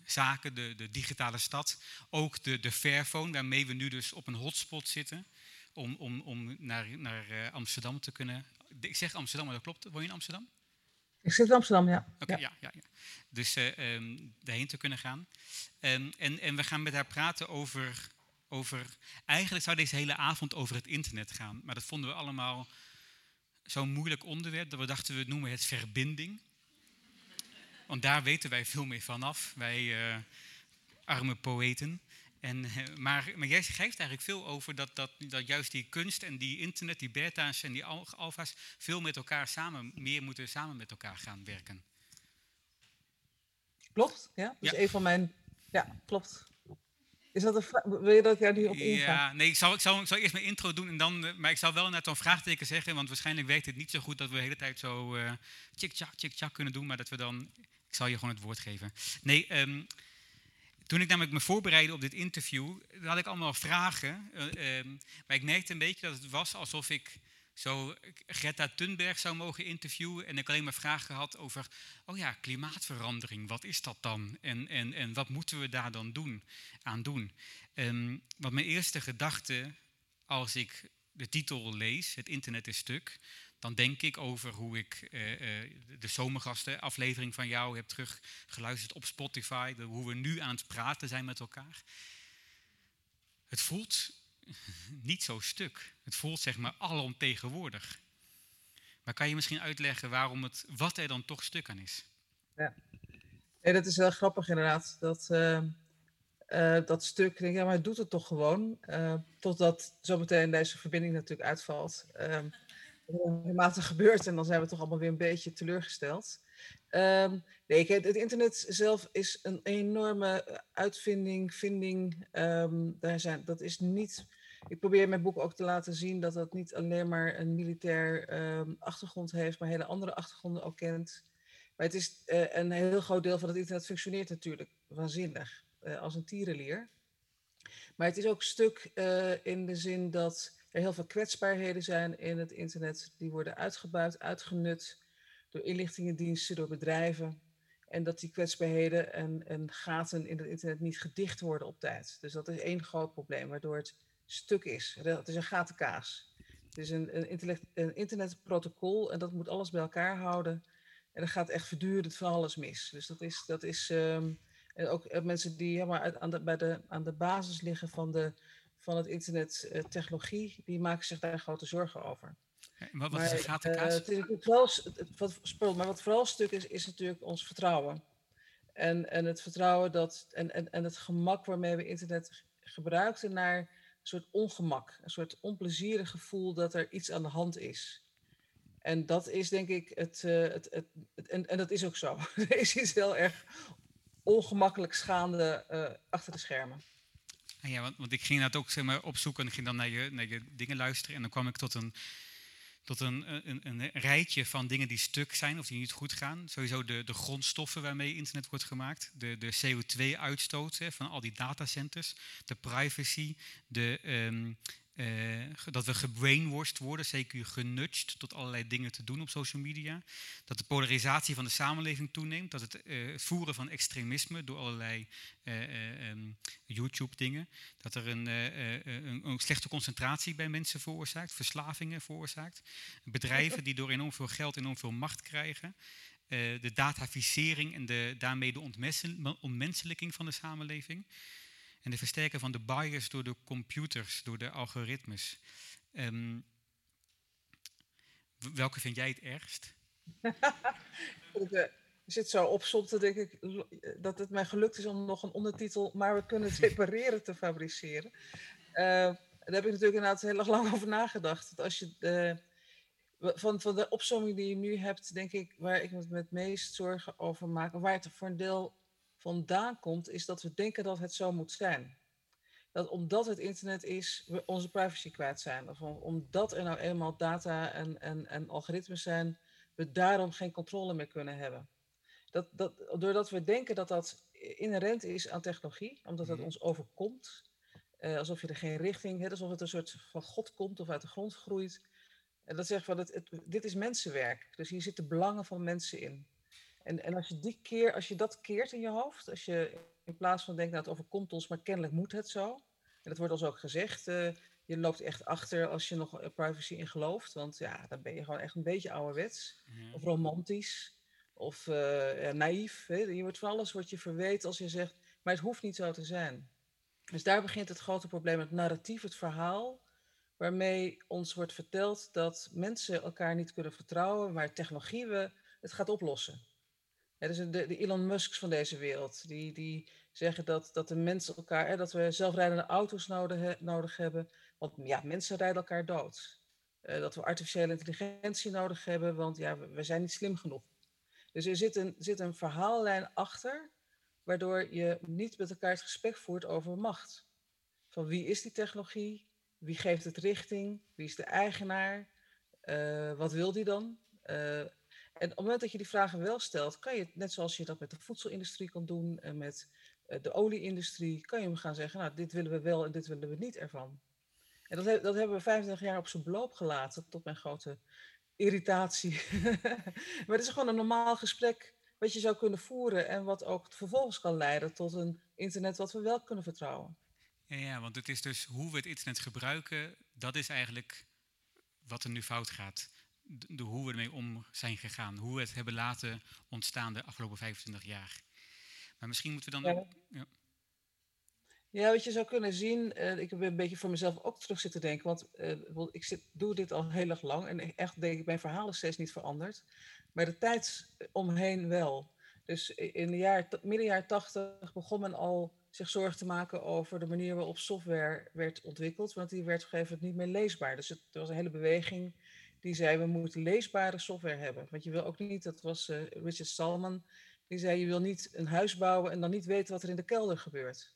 zaken, de, de digitale stad. Ook de, de Fairphone, waarmee we nu dus op een hotspot zitten om, om, om naar, naar Amsterdam te kunnen. Ik zeg Amsterdam, maar dat klopt. Woon je in Amsterdam? Ik zit in Amsterdam, ja. Oké, ja. Ja, ja, Dus eh, ehm, daarheen te kunnen gaan. Ehm, en, en we gaan met haar praten over, over... Eigenlijk zou deze hele avond over het internet gaan. Maar dat vonden we allemaal zo'n moeilijk onderwerp... dat we dachten, we noemen het verbinding. Want daar weten wij veel meer vanaf. Wij eh, arme poëten. En, eh, maar, maar jij schrijft eigenlijk veel over dat, dat, dat juist die kunst en die internet, die beta's en die al- alfa's... veel met elkaar samen, meer moeten samen met elkaar gaan werken. Klopt, ja. Dat is Ja. een van mijn... Ja, klopt. Is dat een vraag? Wil je dat daar nu op? Ja, nee, ik zal, ik, zal, ik zal eerst mijn intro doen, en dan, eh, maar ik zal wel net een vraagteken zeggen, want waarschijnlijk werkt het niet zo goed dat we de hele tijd zo eh tjik-tjak, tjik-tjak kunnen doen, maar dat we dan, ik zal je gewoon het woord geven. Nee, ehm, toen ik namelijk me voorbereidde op dit interview, had ik allemaal vragen, ehm, maar ik merkte een beetje dat het was alsof ik zo Greta Thunberg zou mogen interviewen en ik alleen maar vragen had over, oh ja, klimaatverandering, wat is dat dan? En, en, en wat moeten we daar dan doen, aan doen? Ehm, wat mijn eerste gedachte als ik de titel lees, Het internet is stuk, dan denk ik over hoe ik eh, eh, de zomergasten aflevering van jou heb teruggeluisterd op Spotify, de- hoe we nu aan het praten zijn met elkaar. Het voelt niet zo stuk. Het voelt zeg maar alomtegenwoordig. Maar kan je misschien uitleggen waarom het, wat er dan toch stuk aan is? Nee, dat is wel grappig inderdaad. Dat, eh, dat stuk, ja, maar het doet het toch gewoon. totdat zometeen deze verbinding natuurlijk uitvalt. Regelmatig gebeurt en dan zijn we toch allemaal weer een beetje teleurgesteld. Ehm, nee, kijk, het internet zelf is een enorme uitvinding, vinding. ehm, daar zijn, dat is niet. Ik probeer mijn boek ook te laten zien dat dat niet alleen maar een militair ehm, achtergrond heeft, maar hele andere achtergronden ook kent. Maar het is eh, een heel groot deel van het internet functioneert natuurlijk waanzinnig, eh, als een tierenlier. Maar het is ook stuk eh, in de zin dat er heel veel kwetsbaarheden zijn in het internet. Die worden uitgebuit, uitgenut door inlichtingendiensten, door bedrijven. En dat die kwetsbaarheden en, en gaten in het internet niet gedicht worden op tijd. Dus dat is één groot probleem, waardoor het stuk is. Het is een gatenkaas. Het is een, een, internetprotocol en dat moet alles bij elkaar houden. En er gaat echt voortdurend van alles mis. Dus dat is, dat is ehm, en ook eh, mensen die helemaal aan, bij de, aan de basis liggen van, de, van het internet eh, technologie, die maken zich daar grote zorgen over. En Wat, is Maar, gatenkaas? eh, het- het- wat, spul, maar wat vooral stuk is, is natuurlijk ons vertrouwen. En, en het vertrouwen dat, en, en, en het gemak waarmee we internet gebruikten naar een soort ongemak. Een soort onplezierig gevoel dat er iets aan de hand is. En dat is denk ik het, uh, het, het, het, en, en dat is ook zo. er is iets heel erg ongemakkelijk schaande uh, achter de schermen. Ah ja, want, want ik ging dat ook zeg maar, opzoeken en ging dan naar je, naar je dingen luisteren. En dan kwam ik tot een, tot een, een, een rijtje van dingen die stuk zijn of die niet goed gaan. Sowieso de, de grondstoffen waarmee internet wordt gemaakt. De, de CO2-uitstoot van al die datacenters. De privacy. De, um, uh, dat we gebrainwashed worden, zeker genudged tot allerlei dingen te doen op social media. Dat de polarisatie van de samenleving toeneemt. Dat het uh, voeren van extremisme door allerlei uh, um, YouTube-dingen. Dat er een, een, slechte concentratie bij mensen veroorzaakt, verslavingen veroorzaakt. Bedrijven die door enorm veel geld enorm veel macht krijgen. de dataficering en de, daarmee de ontmenselijking van de samenleving en de versterken van de bias door de computers, door de algoritmes. Um, welke vind jij het ergst? Je zit zo op soms, denk ik dat het mij gelukt is om nog een ondertitel, maar we kunnen separeren te fabriceren. Uh, daar heb ik natuurlijk inderdaad heel erg lang over nagedacht. Dat als je uh, van, van de opzomming die je nu hebt, denk ik, waar ik me het meest zorgen over maak, waar het voor een deel vandaan komt, is dat we denken dat het zo moet zijn. Dat omdat het internet is, we onze privacy kwijt zijn. Of omdat er nou eenmaal data en, en, en algoritmes zijn, we daarom geen controle meer kunnen hebben. Dat, dat, doordat we denken dat dat inherent is aan technologie, omdat het mhm. ons overkomt, eh, alsof je er geen richting hebt, alsof het een soort van God komt of uit de grond groeit. En dat zegt van, het, het, dit is mensenwerk. Dus hier zitten belangen van mensen in. En, en als je die keer, als je dat keert in je hoofd, als je in plaats van denkt, nou het overkomt ons, maar kennelijk moet het zo. En dat wordt ons ook gezegd, uh, je loopt echt achter als je nog privacy in gelooft. Want ja, dan ben je gewoon echt een beetje ouderwets. Mm. Of romantisch. Of uh, ja, naïef. Hè? Je wordt van alles wat je verweet als je zegt, maar het hoeft niet zo te zijn. Dus daar begint het grote probleem, het narratief, het verhaal waarmee ons wordt verteld dat mensen elkaar niet kunnen vertrouwen, maar technologie we het gaat oplossen. Ja, dus de, de Elon Musks van deze wereld, die, die zeggen dat, dat de mensen elkaar, hè, dat we zelfrijdende auto's nodig, nodig hebben, want ja, mensen rijden elkaar dood. Uh, dat we artificiële intelligentie nodig hebben, want ja, we, zijn niet slim genoeg. Dus er zit een, zit een verhaallijn achter, waardoor je niet met elkaar het gesprek voert over macht. Van wie is die technologie? Wie geeft het richting? Wie is de eigenaar? Uh, wat wil die dan? Uh, en op het moment dat je die vragen wel stelt, kan je, net zoals je dat met de voedselindustrie kan doen en met uh, de olieindustrie, kan je hem gaan zeggen, nou, dit willen we wel en dit willen we niet ervan. En dat, dat hebben we 25 jaar op zijn beloop gelaten, tot mijn grote irritatie. maar het is gewoon een normaal gesprek wat je zou kunnen voeren en wat ook vervolgens kan leiden tot een internet wat we wel kunnen vertrouwen. Ja, ja, want het is dus hoe we het internet gebruiken, dat is eigenlijk wat er nu fout gaat de, hoe we ermee om zijn gegaan. Hoe we het hebben laten ontstaan de afgelopen 25 jaar. Maar misschien moeten we dan... Ja. ja. Ja, wat je zou kunnen zien, uh, ik heb een beetje voor mezelf ook terug zitten denken, want uh, ik zit, doe dit al heel erg lang en echt denk ik, mijn verhaal is steeds niet veranderd, maar de tijd omheen wel. Dus in de jaar, midden jaren tachtig begon men al zich zorgen te maken over de manier waarop software werd ontwikkeld, want die werd op een gegeven moment niet meer leesbaar. Dus het, er was een hele beweging die zei we moeten leesbare software hebben. Want je wil ook niet, dat was uh, Richard Stallman, die zei je wil niet een huis bouwen en dan niet weten wat er in de kelder gebeurt.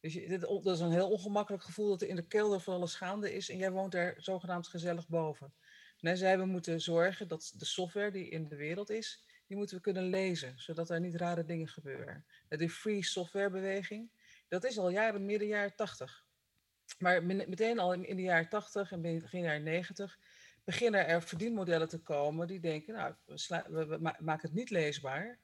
Dus dit, dat is een heel ongemakkelijk gevoel dat er in de kelder van alles gaande is en jij woont daar zogenaamd gezellig boven. En hij zei we moeten zorgen dat de software die in de wereld is, die moeten we kunnen lezen, zodat er niet rare dingen gebeuren. De free software beweging, dat is al jaren, midden jaren 80. Maar meteen al in de jaren 80 en begin jaren 90 beginnen er verdienmodellen te komen die denken, nou, we, maken het niet leesbaar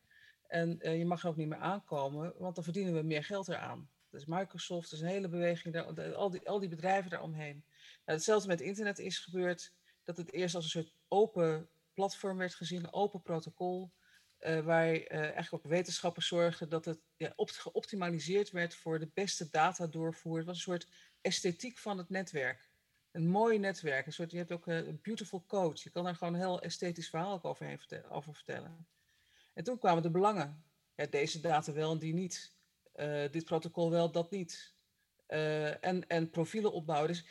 en uh, je mag er ook niet meer aankomen, want dan verdienen we meer geld eraan. Dus Microsoft, is een hele beweging, daar, al, die, al die bedrijven daaromheen. Nou, hetzelfde met internet is gebeurd, dat het eerst als een soort open platform werd gezien, een open protocol, uh, waar uh, eigenlijk ook wetenschappers zorgden dat het geoptimaliseerd werd voor de beste data doorvoer. Het was een soort esthetiek van het netwerk een mooi netwerk. Soort, je hebt ook eh, een beautiful coach. Je kan daar gewoon een heel esthetisch verhaal overheen vertellen, over vertellen. En toen kwamen de belangen. Ja, deze data wel en die niet. Uh, dit protocol wel, dat niet. Uh, en, en profielen opbouwen. Dus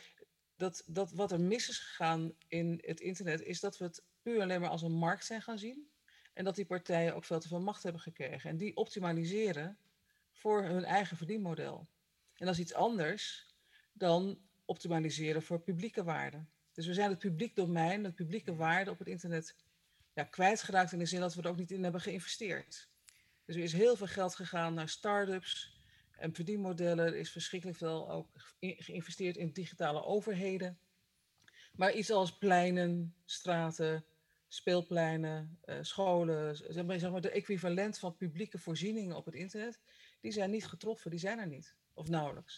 dat, dat wat er mis is gegaan in het internet, is dat we het puur alleen maar als een markt zijn gaan zien. En dat die partijen ook veel te veel macht hebben gekregen. En die optimaliseren voor hun eigen verdienmodel. En dat is iets anders dan optimaliseren voor publieke waarden. Dus we zijn het publiek domein, het publieke waarde op het internet ja, kwijtgeraakt in de zin dat we er ook niet in hebben geïnvesteerd. Dus er is heel veel geld gegaan naar start-ups en verdienmodellen. Er is verschrikkelijk veel ook geïnvesteerd in digitale overheden. Maar iets als pleinen, straten, speelpleinen, uh, scholen, zeg maar de equivalent van publieke voorzieningen op het internet, die zijn niet getroffen, die zijn er niet. Of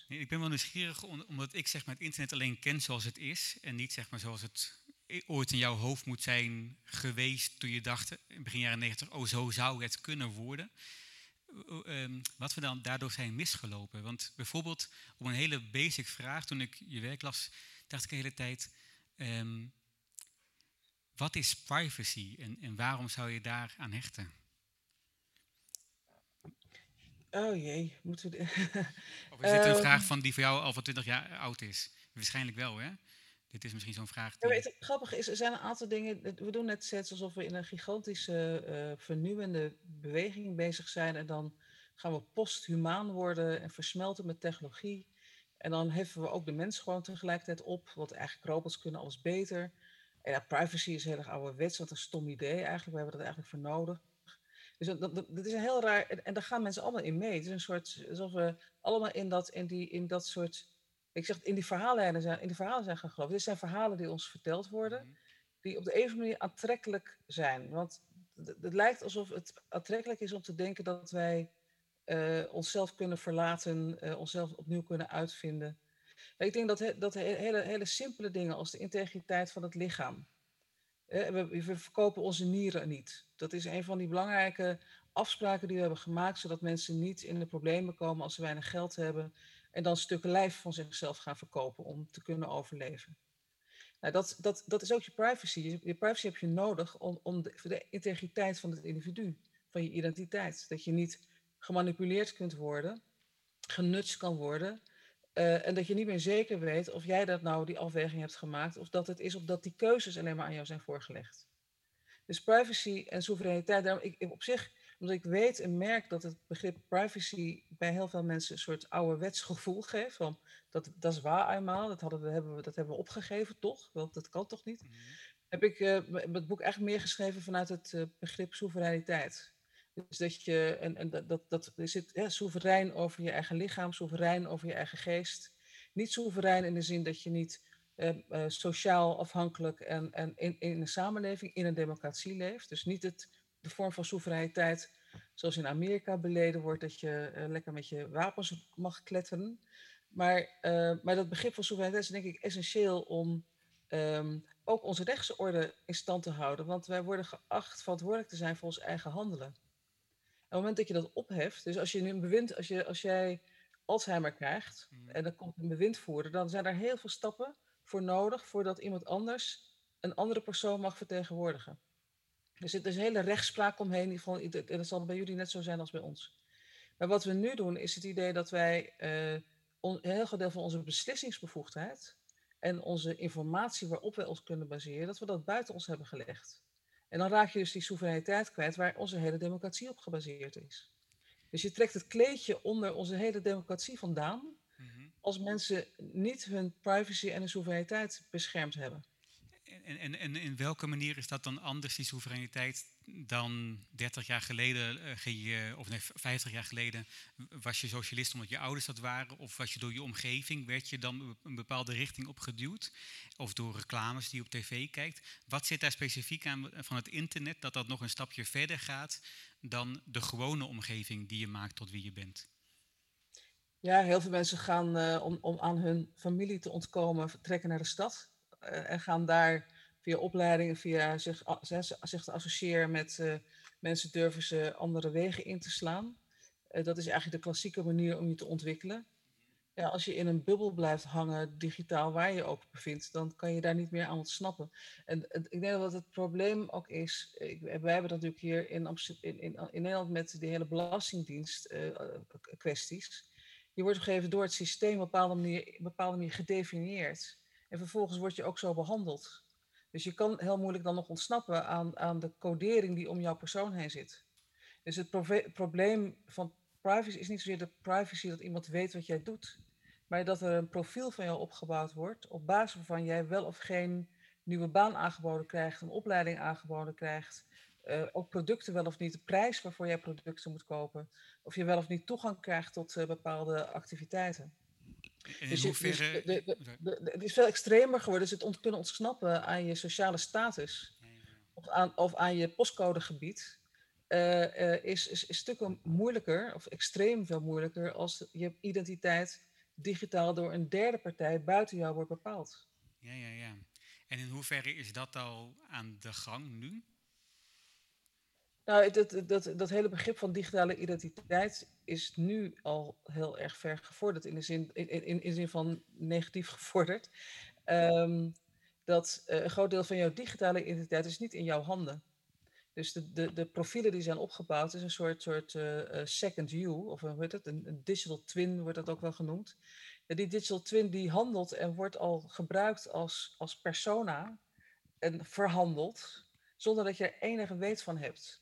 ik ben wel nieuwsgierig omdat ik zeg maar, het internet alleen ken zoals het is en niet zeg maar, zoals het ooit in jouw hoofd moet zijn geweest toen je dacht in begin jaren 90, oh zo zou het kunnen worden. Um, wat we dan daardoor zijn misgelopen. Want bijvoorbeeld op een hele basic vraag, toen ik je werk las, dacht ik de hele tijd, um, wat is privacy en, en waarom zou je daar aan hechten? Oh jee, moeten we. of is dit een vraag van die voor jou al van 20 jaar oud is? Waarschijnlijk wel, hè? Dit is misschien zo'n vraag. Die... Ja, het grappige is, er zijn een aantal dingen. We doen net steeds alsof we in een gigantische uh, vernieuwende beweging bezig zijn. En dan gaan we posthumaan worden en versmelten met technologie. En dan heffen we ook de mens gewoon tegelijkertijd op. Want eigenlijk robots kunnen alles beter. En ja, privacy is heel erg ouderwets, wat een stom idee eigenlijk. We hebben dat eigenlijk voor nodig. Dus dat, dat, dat is een heel raar. En, en, daar gaan mensen allemaal in mee. Het is een soort. alsof we allemaal in dat, in die, in dat soort ik zeg, in die verhalen zijn, in die verhalen zijn gaan geloven. Dit zijn verhalen die ons verteld worden, mhm. die op de een of andere manier aantrekkelijk zijn. Want het lijkt alsof het aantrekkelijk is om te denken dat wij uh, onszelf kunnen verlaten, uh, onszelf opnieuw kunnen uitvinden. Ik denk dat, dat hele, hele simpele dingen als de integriteit van het lichaam. We, verkopen onze nieren niet. Dat is een van die belangrijke afspraken die we hebben gemaakt, zodat mensen niet in de problemen komen als ze weinig geld hebben en dan stukken lijf van zichzelf gaan verkopen om te kunnen overleven. Nou, dat, dat, dat is ook je privacy. Je, privacy heb je nodig om, om de, voor de integriteit van het individu, van je identiteit. Dat je niet gemanipuleerd kunt worden, genutst kan worden. Uh, en dat je niet meer zeker weet of jij dat nou die afweging hebt gemaakt, of dat het is of dat die keuzes alleen maar aan jou zijn voorgelegd. Dus privacy en soevereiniteit, daarom, ik, op zich omdat ik weet en merk dat het begrip privacy bij heel veel mensen een soort ouderwets gevoel geeft. Van, dat, dat is waar eenmaal, dat, hadden we, hebben we, dat hebben we opgegeven toch? Want dat kan toch niet? Mhm. Heb ik uh, het boek echt meer geschreven vanuit het uh, begrip soevereiniteit. Dus dat je, en, en dat, dat, dat je zit ja, soeverein over je eigen lichaam, soeverein over je eigen geest. Niet soeverein in de zin dat je niet uh, sociaal afhankelijk en, en in, in een samenleving, in een democratie leeft. Dus niet het de vorm van soevereiniteit zoals in Amerika beleden wordt, dat je uh, lekker met je wapens mag kletteren. Maar, uh, maar dat begrip van soevereiniteit is denk ik essentieel om um, ook onze rechtsorde in stand te houden. Want wij worden geacht verantwoordelijk te zijn voor ons eigen handelen. Op het moment dat je dat opheft, dus als je een bewind, als, je, als jij Alzheimer krijgt mm. en dan komt een bewindvoerder, dan zijn er heel veel stappen voor nodig voordat iemand anders een andere persoon mag vertegenwoordigen. Er zit dus een hele rechtspraak omheen. En dat zal bij jullie net zo zijn als bij ons. Maar wat we nu doen, is het idee dat wij uh, een heel groot deel van onze beslissingsbevoegdheid en onze informatie waarop wij ons kunnen baseren, dat we dat buiten ons hebben gelegd. En dan raak je dus die soevereiniteit kwijt waar onze hele democratie op gebaseerd is. Dus je trekt het kleedje onder onze hele democratie vandaan mhm. als mensen niet hun privacy en hun soevereiniteit beschermd hebben. En, en, en in welke manier is dat dan anders, die soevereiniteit, dan 30 jaar geleden, uh, of nee, 50 jaar geleden, was je socialist omdat je ouders dat waren? Of was je door je omgeving, werd je dan een bepaalde richting opgeduwd? Of door reclames die je op tv kijkt? Wat zit daar specifiek aan van het internet, dat dat nog een stapje verder gaat dan de gewone omgeving die je maakt tot wie je bent? Ja, heel veel mensen gaan om, om aan hun familie te ontkomen, vertrekken naar de stad. Eh, en gaan daar via opleidingen, via zich, zich te associëren met uh, mensen, durven ze andere wegen in te slaan. Uh, dat is eigenlijk de klassieke manier om je te ontwikkelen. Ja, als je in een bubbel blijft hangen, digitaal, waar je ook bevindt, dan kan je daar niet meer aan ontsnappen. En ik denk dat het probleem ook is, ik, wij hebben dat natuurlijk hier in, in, in, Nederland met de hele belastingdienst kwesties. Je wordt gegeven door het systeem op een bepaalde manier, op een bepaalde manier gedefinieerd. En vervolgens word je ook zo behandeld. Dus je kan heel moeilijk dan nog ontsnappen aan, aan de codering die om jouw persoon heen zit. Dus het probleem van privacy is niet zozeer de privacy dat iemand weet wat jij doet, maar dat er een profiel van jou opgebouwd wordt op basis waarvan jij wel of geen nieuwe baan aangeboden krijgt, een opleiding aangeboden krijgt, uh, ook producten wel of niet, de prijs waarvoor jij producten moet kopen, of je wel of niet toegang krijgt tot uh, bepaalde activiteiten. In dus hoeverre... Dus het is veel extremer geworden, dus het ont kunnen ontsnappen aan je sociale status of aan, of aan je postcodegebied. Uh, is, is, is stukken moeilijker, of extreem veel moeilijker, als je identiteit digitaal door een derde partij buiten jou wordt bepaald. Ja, ja, ja. En in hoeverre is dat al aan de gang nu? Nou, dat, dat, dat hele begrip van digitale identiteit is nu al heel erg ver gevorderd, in de zin, in, in, in zin van negatief gevorderd. Um, dat uh, een groot deel van jouw digitale identiteit is niet in jouw handen. Dus de, de, de profielen die zijn opgebouwd is een soort, soort uh, second you, of hoe heet het, een, digital twin wordt dat ook wel genoemd. Ja, die digital twin die handelt en wordt al gebruikt als, als persona en verhandeld, zonder dat je er enige weet van hebt.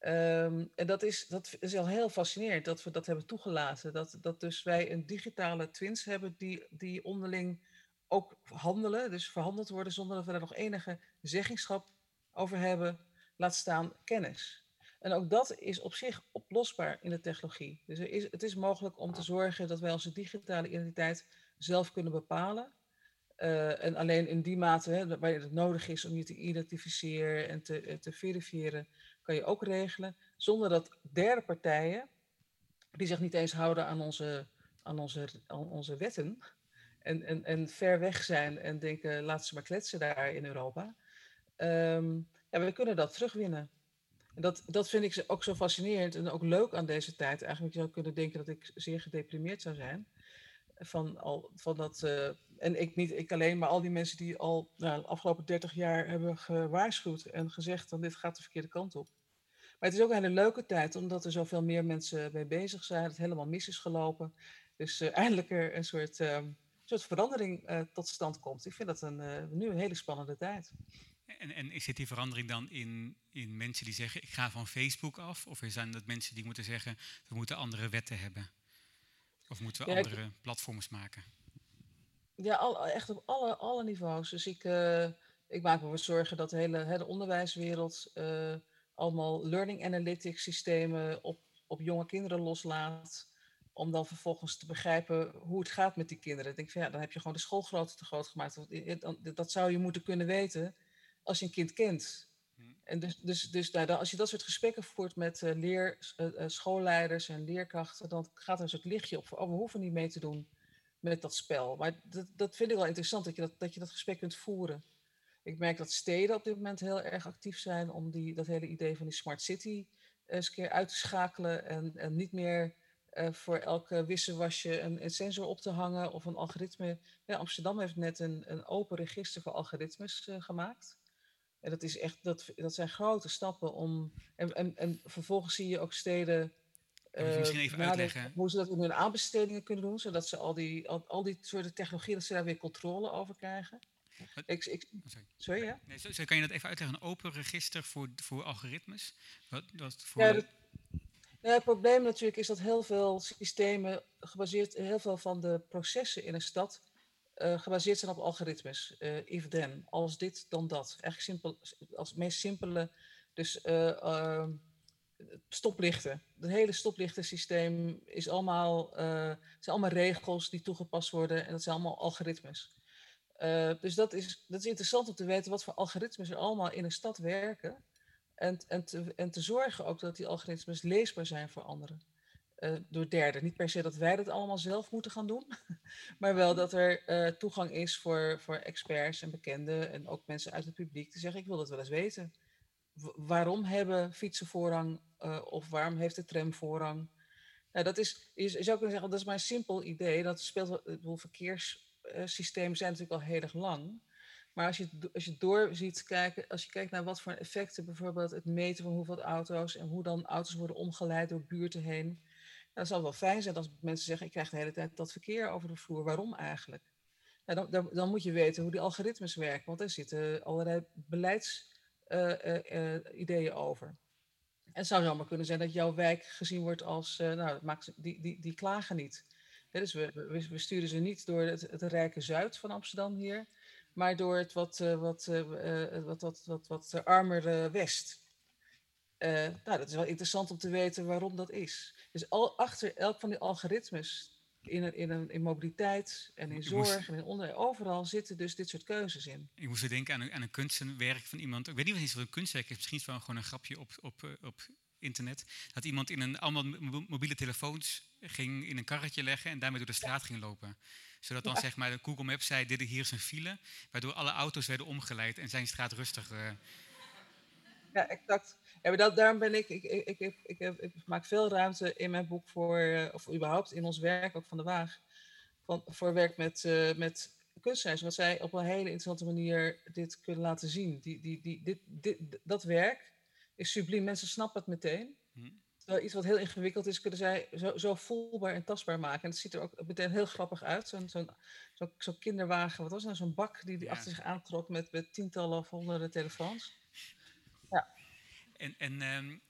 Um, en dat is, dat is al heel fascinerend dat we dat hebben toegelaten. Dat, dat dus wij een digitale twins hebben die, die onderling ook handelen, dus verhandeld worden zonder dat we daar nog enige zeggingschap over hebben, laat staan kennis. En ook dat is op zich oplosbaar in de technologie. Dus is, het is mogelijk om te zorgen dat wij onze digitale identiteit zelf kunnen bepalen. Uh, en alleen in die mate hè, waar het nodig is om je te identificeren en te, te verifiëren, kan je ook regelen. Zonder dat derde partijen, die zich niet eens houden aan onze, aan onze, aan onze wetten, en, en, en ver weg zijn en denken, laat ze maar kletsen daar in Europa. Um, ja, we kunnen dat terugwinnen. En dat, dat vind ik ook zo fascinerend en ook leuk aan deze tijd. Eigenlijk zou kunnen denken dat ik zeer gedeprimeerd zou zijn. Van, al, van dat, uh, en ik niet ik alleen, maar al die mensen die al nou, de afgelopen 30 jaar hebben gewaarschuwd en gezegd dat dit gaat de verkeerde kant op. Maar het is ook een hele leuke tijd, omdat er zoveel meer mensen mee bezig zijn. Het helemaal mis is gelopen. Dus uh, eindelijk er een soort, uh, soort verandering uh, tot stand komt. Ik vind dat een, nu een hele spannende tijd. En, en zit die verandering dan in, in mensen die zeggen: ik ga van Facebook af? Of zijn dat mensen die moeten zeggen: we moeten andere wetten hebben? Of moeten we andere platforms maken? Ja, al, echt op alle, alle niveaus. Dus ik, ik maak me zorgen dat de hele, hele onderwijswereld allemaal learning analytics systemen op, op jonge kinderen loslaat. Om dan vervolgens te begrijpen hoe het gaat met die kinderen. Ik denk van ja, dan heb je gewoon de schoolgrootte te groot gemaakt. Dat zou je moeten kunnen weten als je een kind kent. Hmm. En dus, dus, dus nou, als je dat soort gesprekken voert met uh, leer, uh, schoolleiders en leerkrachten, dan gaat er een soort lichtje op. Oh, we hoeven niet mee te doen met dat spel. Maar dat, dat vind ik wel interessant, dat je dat, dat je dat gesprek kunt voeren. Ik merk dat steden op dit moment heel erg actief zijn om die, dat hele idee van die smart city eh, eens een keer uit te schakelen en, en niet meer uh, voor elke wisselwasje een, een, sensor op te hangen of een algoritme. Ja, Amsterdam heeft net een, een open register voor algoritmes uh, gemaakt. En dat, is echt, dat, dat zijn grote stappen om. En, en, en vervolgens zie je ook steden. Uh, misschien even uitleggen. Hoe ze dat in hun aanbestedingen kunnen doen, zodat ze al die, al, al die soorten technologieën, dat ze daar weer controle over krijgen. Ik, ik, oh, sorry. ja? Nee, zo, kan je dat even uitleggen? Een open register voor, voor algoritmes? Wat, wat voor... Ja, ja, het probleem natuurlijk is dat heel veel systemen gebaseerd, heel veel van de processen in een stad uh, gebaseerd zijn op algoritmes. Uh, if then, als dit, dan dat. Eigenlijk simpel, als het meest simpele, dus uh, stoplichten. Het hele stoplichtensysteem is allemaal, zijn allemaal regels die toegepast worden en dat zijn allemaal algoritmes. Uh, dus dat is, dat is interessant om te weten wat voor algoritmes er allemaal in een stad werken. En, en, te, en te zorgen ook dat die algoritmes leesbaar zijn voor anderen. Uh, door derden. Niet per se dat wij dat allemaal zelf moeten gaan doen, maar wel dat er uh, toegang is voor, voor experts en bekenden en ook mensen uit het publiek te zeggen: Ik wil dat wel eens weten. Waarom hebben fietsen voorrang of waarom heeft de tram voorrang? Nou, dat is, je zou kunnen zeggen, dat is maar een simpel idee. Dat speelt, bedoel, verkeers eh, systemen zijn natuurlijk al heel erg lang. Maar als je, als je door ziet kijken, als je kijkt naar wat voor effecten, bijvoorbeeld het meten van hoeveel auto's en hoe dan auto's worden omgeleid door buurten heen. Dan zal het wel fijn zijn als mensen zeggen, ik krijg de hele tijd dat verkeer over de vloer. Waarom eigenlijk? ja, dan, dan, dan, moet je weten hoe die algoritmes werken, want daar zitten allerlei beleidsideeën over. En het zou zomaar kunnen zijn dat jouw wijk gezien wordt als, nou, maakt, die, die, die klagen niet. Dus we, we, we, sturen ze niet door het, het rijke zuid van Amsterdam hier, maar door het wat, wat, wat, wat, wat, wat, armere west. nou, dat is wel interessant om te weten waarom dat is. Dus al, achter elk van die algoritmes in, een, in, een, in mobiliteit en in zorg en in onderwijs, overal zitten dus dit soort keuzes in. Ik moest denken aan een, aan een kunstwerk van iemand, ik weet niet of het een kunstwerk is, misschien is het wel gewoon een grapje op, op, eh, op internet, dat iemand in een, allemaal mobiele telefoons ging in een karretje leggen en daarmee door de straat ging lopen. Zodat dan zeg maar de Google Maps zei, dit hier is een file, waardoor alle auto's werden omgeleid en zijn straat rustig... Uh... Ja, exact. Ja, maar dat, daarom ben ik, ik, ik, ik, ik, ik, maak veel ruimte in mijn boek voor, uh, of überhaupt in ons werk, ook van de Waag, van, voor werk met, uh, met kunstenaars. Want zij op een hele interessante manier dit kunnen laten zien. Die, die, die, dit, dit, dat werk is subliem. Mensen snappen het meteen. Hmm. Iets wat heel ingewikkeld is, kunnen zij zo, zo voelbaar en tastbaar maken. En het ziet er ook meteen heel grappig uit. Zo'n zo'n zo, zo kinderwagen, wat was nou zo'n bak die, die achter zich aantrok met, met tientallen of honderden telefoons. Ja. En, en um,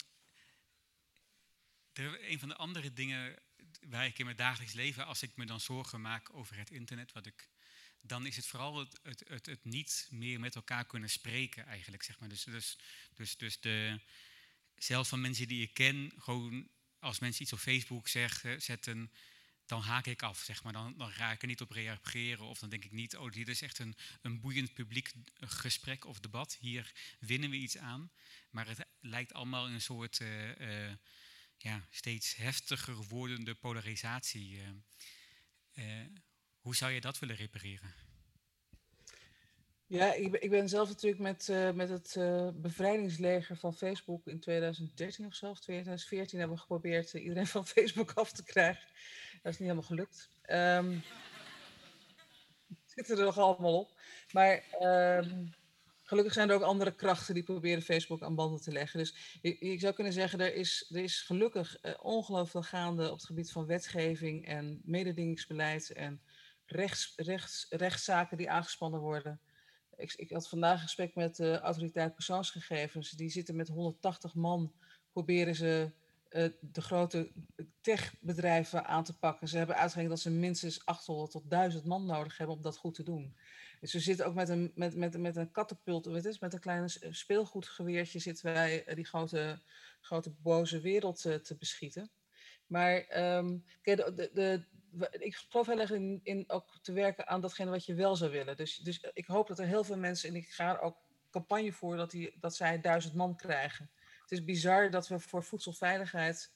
een van de andere dingen waar ik in mijn dagelijks leven, als ik me dan zorgen maak over het internet, wat ik, dan is het vooral het, het, het, het niet meer met elkaar kunnen spreken eigenlijk. Zeg maar. dus, dus, dus, dus de, zelfs van mensen die ik ken, gewoon als mensen iets op Facebook zeggen, zetten, dan haak ik af, zeg maar. Dan, dan ga ik er niet op reageren of dan denk ik niet, oh, dit is echt een, een boeiend publiek gesprek of debat. Hier winnen we iets aan. Maar het lijkt allemaal een soort uh, uh, ja, steeds heftiger wordende polarisatie. Uh, hoe zou je dat willen repareren? Ja, ik ik ben zelf natuurlijk met, uh, met het bevrijdingsleger van Facebook in 2013 of of 2014 hebben we geprobeerd iedereen van Facebook af te krijgen. Dat is niet helemaal gelukt. Um, zitten er nog allemaal op. Maar um, gelukkig zijn er ook andere krachten die proberen Facebook aan banden te leggen. Dus ik, zou kunnen zeggen, er is, er is gelukkig ongelooflijk gaande op het gebied van wetgeving en mededingingsbeleid en rechts, rechts, rechtszaken die aangespannen worden. Ik, ik, had vandaag een gesprek met de autoriteit persoonsgegevens. Die zitten met 180 man, proberen ze uh, de grote techbedrijven aan te pakken. Ze hebben uitgerekend dat ze minstens 800 tot 1000 man nodig hebben om dat goed te doen. Dus we zitten ook met een, met, met, met een katapult, met een klein speelgoedgeweertje zitten wij die grote, grote boze wereld te, te beschieten. Maar de, ik geloof heel erg in, in ook te werken aan datgene wat je wel zou willen. Dus, dus ik hoop dat er heel veel mensen, en ik ga er ook campagne voor, dat, die, dat zij duizend man krijgen. Het is bizar dat we voor voedselveiligheid,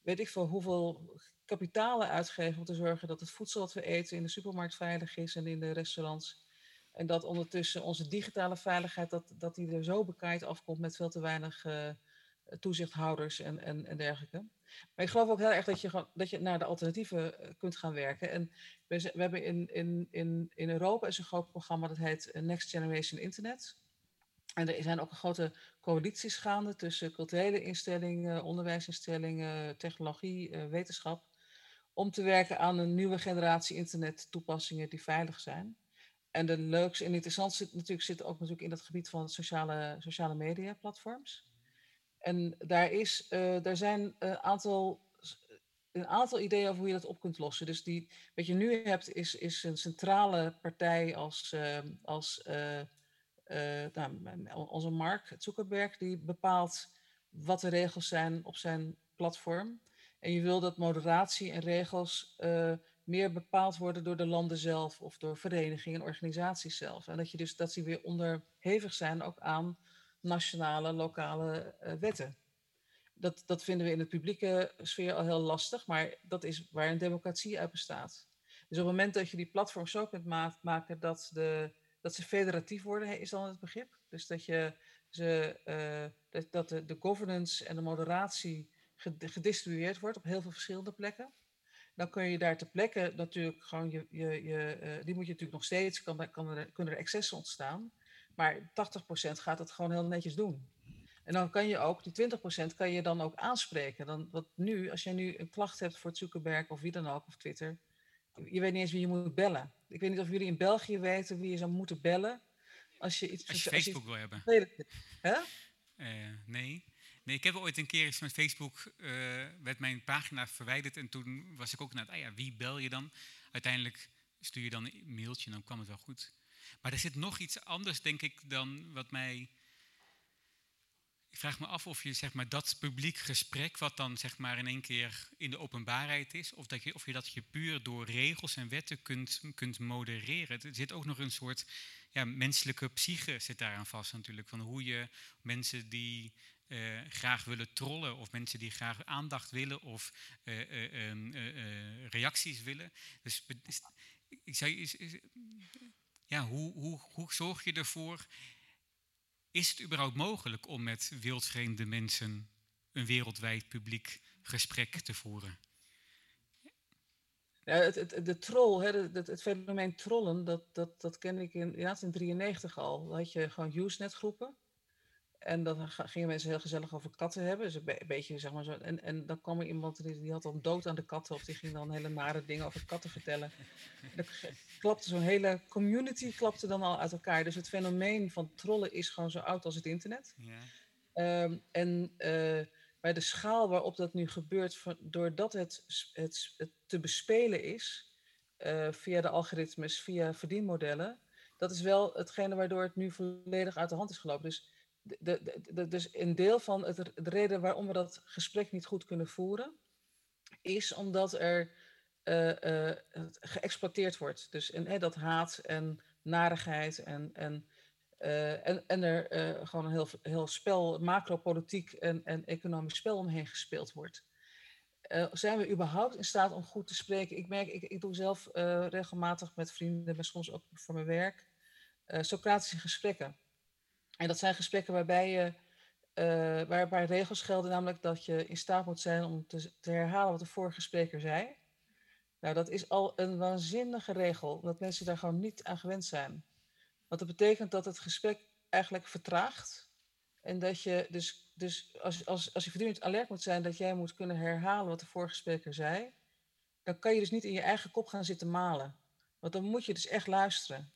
weet ik veel hoeveel kapitalen uitgeven om te zorgen dat het voedsel dat we eten in de supermarkt veilig is en in de restaurants. En dat ondertussen onze digitale veiligheid, dat, dat die er zo bekaaid afkomt met veel te weinig uh, toezichthouders en, en, en dergelijke. Maar ik geloof ook heel erg dat je, dat je naar de alternatieven eh, kunt gaan werken. En we, we hebben in, in, in, in Europa is een groot programma dat heet eh, Next Generation Internet. En er zijn ook grote coalities gaande tussen culturele instellingen, onderwijsinstellingen, technologie, wetenschap. Om te werken aan een nieuwe generatie internet toepassingen die veilig zijn. En de leukste en interessantste zit natuurlijk, zit ook natuurlijk in het gebied van sociale, sociale media platforms. En daar, is, uh, daar zijn een aantal, een aantal ideeën over hoe je dat op kunt lossen. Dus die, wat je nu hebt, is, is een centrale partij als, uh, als uh, nou, onze Mark Zuckerberg, die bepaalt wat de regels zijn op zijn platform. En je wil dat moderatie en regels meer bepaald worden door de landen zelf of door verenigingen en organisaties zelf. En dat, je dus, dat ze weer onderhevig zijn ook aan nationale, lokale uh, wetten. Dat, dat vinden we in de publieke sfeer al heel lastig, maar dat is waar een democratie uit bestaat. Dus op het moment dat je die platforms zo kunt ma maken dat, dat ze federatief worden, is dan het begrip. Dus dat, je ze, uh, dat, dat de, de, governance en de moderatie gedistribueerd wordt op heel veel verschillende plekken. Dan kun je daar ter plekke natuurlijk gewoon je, je, je uh, die moet je natuurlijk nog steeds, kan, kan er, kunnen er excessen ontstaan. Maar 80% gaat het gewoon heel netjes doen. En dan kan je ook, die 20% kan je dan ook aanspreken. Dan, wat nu, als jij nu een klacht hebt voor Zuckerberg of wie dan ook, of Twitter, je weet niet eens wie je moet bellen. Ik weet niet of jullie in België weten wie je zou moeten bellen. Als je iets Als je als Facebook wil hebben. Hè? Eh, nee. Nee, ik heb ooit een keer eens met Facebook, eh, werd mijn pagina verwijderd en toen was ik ook naar het, ah ja, wie bel je dan? Uiteindelijk stuur je dan een mailtje en dan kwam het wel goed. Maar er zit nog iets anders, denk ik, dan wat mij... Ik vraag me af of je zeg maar, dat publiek gesprek, wat dan zeg maar, in één keer in de openbaarheid is, of, dat je, of je dat je puur door regels en wetten kunt, kunt modereren. Er zit ook nog een soort ja, menselijke psyche zit daaraan vast natuurlijk. Van hoe je mensen die eh, graag willen trollen, of mensen die graag aandacht willen, of eh, eh, ehm, eh, eh, reacties willen. Dus ik zei, is, is- ja, hoe, hoe, hoe zorg je ervoor? Is het überhaupt mogelijk om met wildvreemde mensen een wereldwijd publiek gesprek te voeren? Ja, het, de troll, hè, het, het, fenomeen trollen, dat, dat, dat ken ik in, in 93 al. Dan had je gewoon Usenet groepen. En dan gingen mensen heel gezellig over katten hebben. Dus een, be- een beetje, zeg maar zo. En, en dan kwam er iemand die, die had dan dood aan de katten. Of die ging dan hele nare dingen over katten vertellen. En dan k- klapte zo'n hele community klapte dan al uit elkaar. Dus het fenomeen van trollen is gewoon zo oud als het internet. Ja. Ehm, en eh, bij de schaal waarop dat nu gebeurt, van- doordat het, het, het te bespelen is eh, via de algoritmes, via verdienmodellen, dat is wel hetgene waardoor het nu volledig uit de hand is gelopen. Dus, dus een deel van het, de reden waarom we dat gesprek niet goed kunnen voeren, is omdat er het geëxploiteerd wordt. Dus en, hè, dat haat en narigheid en, en eh, en, en er gewoon een heel, heel spel, macropolitiek en, en economisch spel omheen gespeeld wordt. Zijn we überhaupt in staat om goed te spreken? Ik merk, ik, ik doe zelf regelmatig met vrienden, maar soms ook voor mijn werk, Socratische gesprekken. En dat zijn gesprekken waarbij je, eh, waarbij regels gelden, namelijk dat je in staat moet zijn om te, te herhalen wat de vorige spreker zei. Nou, dat is al een waanzinnige regel, omdat mensen daar gewoon niet aan gewend zijn. Want dat betekent dat het gesprek eigenlijk vertraagt. En dat je dus, dus als, als, als je voortdurend alert moet zijn dat jij moet kunnen herhalen wat de vorige spreker zei, dan kan je dus niet in je eigen kop gaan zitten malen. Want dan moet je dus echt luisteren.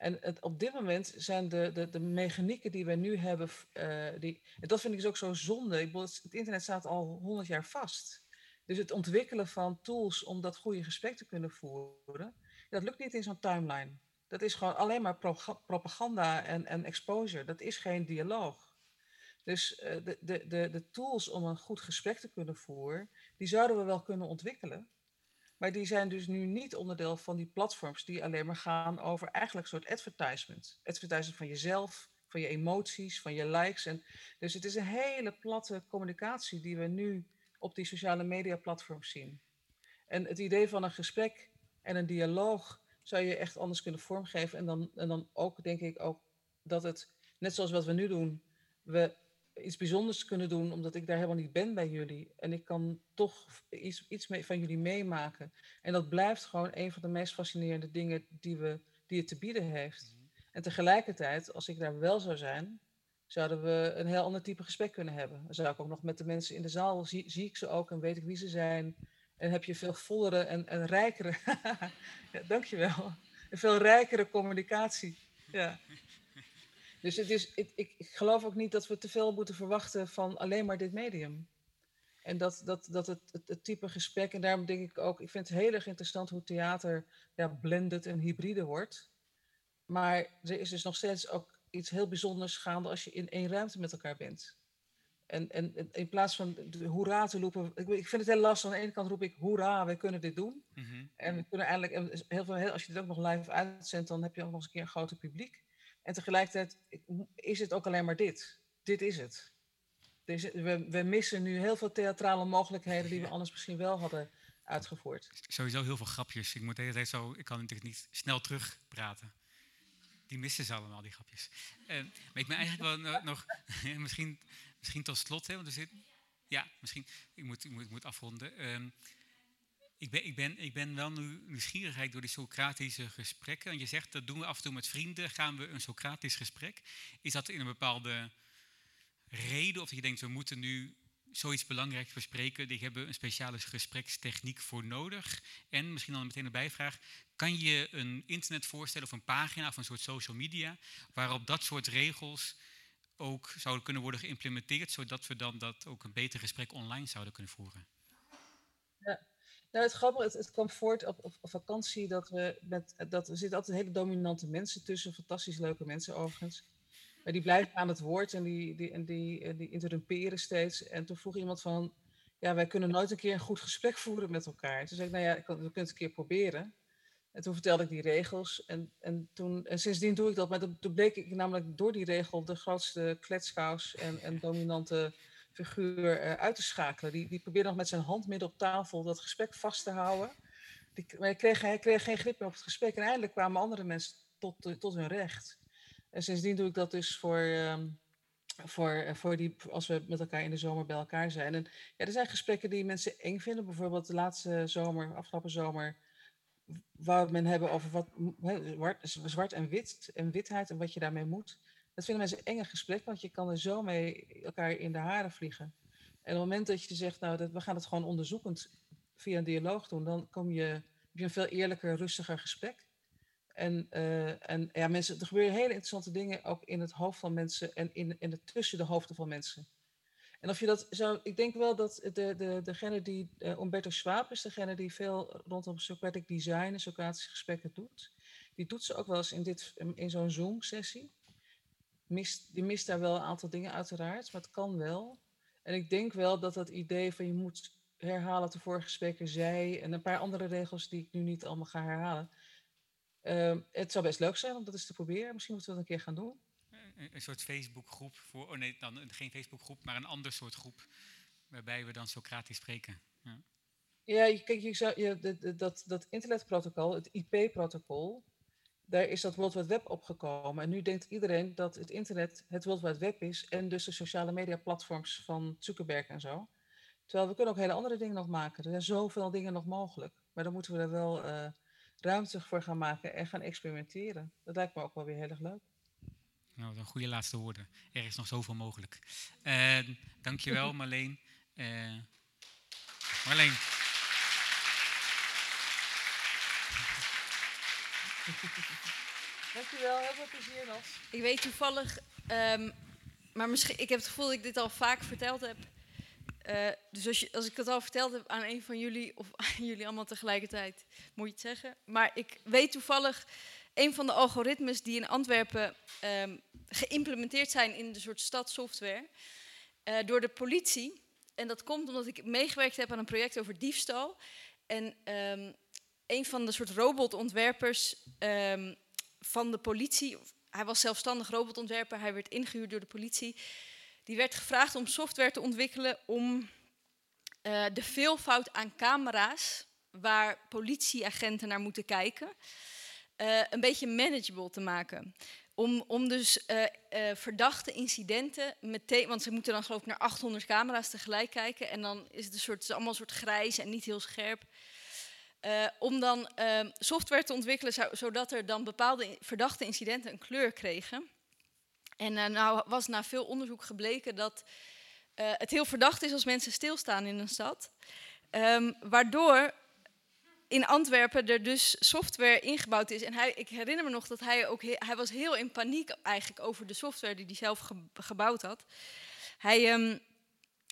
En op dit moment zijn de, de, de mechanieken die wij nu hebben, eh, die, en dat vind ik dus ook zo zonde. Ik bedoel, het internet staat al honderd jaar vast. Dus het ontwikkelen van tools om dat goede gesprek te kunnen voeren, dat lukt niet in zo'n timeline. Dat is gewoon alleen maar propaganda en, en exposure. Dat is geen dialoog. Dus eh, de, de, de, de tools om een goed gesprek te kunnen voeren, die zouden we wel kunnen ontwikkelen. Maar die zijn dus nu niet onderdeel van die platforms die alleen maar gaan over eigenlijk een soort advertisement. Advertisement van jezelf, van je emoties, van je likes. En, dus het is een hele platte communicatie die we nu op die sociale media platforms zien. En het idee van een gesprek en een dialoog zou je echt anders kunnen vormgeven. En dan, en dan ook, denk ik, ook dat het, net zoals wat we nu doen, we iets bijzonders kunnen doen, omdat ik daar helemaal niet ben bij jullie. En ik kan toch iets, iets mee, van jullie meemaken. En dat blijft gewoon een van de meest fascinerende dingen die, we, die het te bieden heeft. En tegelijkertijd, als ik daar wel zou zijn, zouden we een heel ander type gesprek kunnen hebben. Dan zou ik ook nog met de mensen in de zaal, zie, zie ik ze ook en weet ik wie ze zijn. En heb je veel vollere en, en rijkere, ja, dankjewel, een veel rijkere communicatie. Ja. Dus het is, ik, ik, ik geloof ook niet dat we te veel moeten verwachten van alleen maar dit medium. En dat, dat, dat het, het, het type gesprek, en daarom denk ik ook, ik vind het heel erg interessant hoe theater ja, blended en hybride wordt. Maar er is dus nog steeds ook iets heel bijzonders gaande als je in één ruimte met elkaar bent. En, en en in plaats van de hoera te roepen, ik, ik vind het heel lastig. Aan de ene kant roep ik hoera, we kunnen dit doen. Mhm. En we kunnen eigenlijk, en heel veel, heel, als je dit ook nog live uitzendt, dan heb je ook nog eens een keer een groter publiek. En tegelijkertijd is het ook alleen maar dit. Dit is het. Dus we, we missen nu heel veel theatrale mogelijkheden die we anders misschien wel hadden uitgevoerd. Sowieso heel veel grapjes. Ik moet de hele tijd zo, ik kan natuurlijk niet snel terugpraten. Die missen ze allemaal, die grapjes. Eh, maar ik ben eigenlijk wel no- nog, misschien, misschien tot slot, hè, want er zit, ja, misschien, ik moet, ik moet, ik moet afronden. Ehm, ik, ben, ik, ben, ik ben wel nu nieuwsgierig door die Socratische gesprekken. En je zegt, dat doen we af en toe met vrienden, gaan we een Socratisch gesprek. Is dat in een bepaalde reden, of dat je denkt, we moeten nu zoiets belangrijks bespreken, die hebben een speciale gesprekstechniek voor nodig. En misschien dan meteen een bijvraag, kan je een internet voorstellen of een pagina of een soort social media waarop dat soort regels ook zouden kunnen worden geïmplementeerd, zodat we dan dat ook een beter gesprek online zouden kunnen voeren? Ja. Nou, het grappige, het, het kwam voort op, op, vakantie dat we met, dat er zitten altijd hele dominante mensen tussen, fantastisch leuke mensen overigens. Maar die blijven aan het woord en die, die, en die, en die interrumperen steeds. En toen vroeg iemand van, ja, wij kunnen nooit een keer een goed gesprek voeren met elkaar. Toen zei ik, nou ja, we kunnen het een keer proberen. En toen vertelde ik die regels. En, en, toen, en sindsdien doe ik dat. Maar toen bleek ik namelijk door die regel de grootste kletskous en, en dominante figuur uh, uit te schakelen. Die, die probeerde nog met zijn hand midden op tafel dat gesprek vast te houden. Die, maar hij kreeg, hij kreeg geen grip meer op het gesprek. En eindelijk kwamen andere mensen tot, tot hun recht. En sindsdien doe ik dat dus voor, ehm, voor, eh, voor die, als we met elkaar in de zomer bij elkaar zijn. En ja, er zijn gesprekken die mensen eng vinden. Bijvoorbeeld de laatste zomer, afgelopen zomer, wou men hebben over wat zwart en wit en witheid en wat je daarmee moet. Dat vinden mensen enge gesprekken, want je kan er zo mee elkaar in de haren vliegen. En op het moment dat je zegt, nou, dat, we gaan het gewoon onderzoekend via een dialoog doen, dan kom je, heb je een veel eerlijker, rustiger gesprek. En, uh, en ja, mensen, er gebeuren hele interessante dingen ook in het hoofd van mensen en in, in de, tussen de hoofden van mensen. En of je dat zou, ik denk wel dat de, de, degene die, uh, Umberto Schwab is degene die veel rondom Socratic design en Socratische gesprekken doet. Die doet ze ook wel eens in, dit, in zo'n Zoom-sessie. Mist, die mist daar wel een aantal dingen uiteraard, maar het kan wel. En ik denk wel dat dat idee van je moet herhalen wat de vorige spreker zei en een paar andere regels die ik nu niet allemaal ga herhalen. Uh, het zou best leuk zijn om dat eens te proberen. Misschien moeten we dat een keer gaan doen een soort Facebookgroep voor, oh nee, dan geen Facebookgroep, maar een ander soort groep waarbij we dan Socratisch spreken. Ja, ja kijk, je zou, je, dat, dat internetprotocol, het IP-protocol, daar is dat World Wide Web opgekomen. En nu denkt iedereen dat het internet het World Wide Web is en dus de sociale media platforms van Zuckerberg en zo. Terwijl we kunnen ook hele andere dingen nog maken. Er zijn zoveel dingen nog mogelijk. Maar dan moeten we er wel uh, ruimte voor gaan maken en gaan experimenteren. Dat lijkt me ook wel weer heel erg leuk. Nou, een goede laatste woorden. Er is nog zoveel mogelijk. Uh, dankjewel, Marleen. Uh, Marleen. Dankjewel, heel veel plezier nog. Ik weet toevallig, um, maar misschien, ik heb het gevoel dat ik dit al vaak verteld heb. Uh, dus als, je, als, ik het al verteld heb aan een van jullie, of aan jullie allemaal tegelijkertijd, moet je het zeggen. Maar ik weet toevallig een van de algoritmes die in Antwerpen um, geïmplementeerd zijn in de soort stadsoftware uh, door de politie. En dat komt omdat ik meegewerkt heb aan een project over diefstal. En um, een van de soort robotontwerpers um, van de politie, hij was zelfstandig robotontwerper, hij werd ingehuurd door de politie. Die werd gevraagd om software te ontwikkelen om uh, de veelvoud aan camera's waar politieagenten naar moeten kijken, uh, een beetje manageable te maken. Om, om dus uh, verdachte incidenten meteen, want ze moeten dan geloof ik naar 800 camera's tegelijk kijken. En dan is het, een soort, is allemaal een soort grijs en niet heel scherp. Uh, om dan software te ontwikkelen zodat er dan bepaalde verdachte incidenten een kleur kregen. En nou was na veel onderzoek gebleken dat het heel verdacht is als mensen stilstaan in een stad. Um, waardoor in Antwerpen er dus software ingebouwd is. En hij, ik herinner me nog dat hij ook hij was heel in paniek eigenlijk over de software die hij zelf gebouwd had. Hij, um,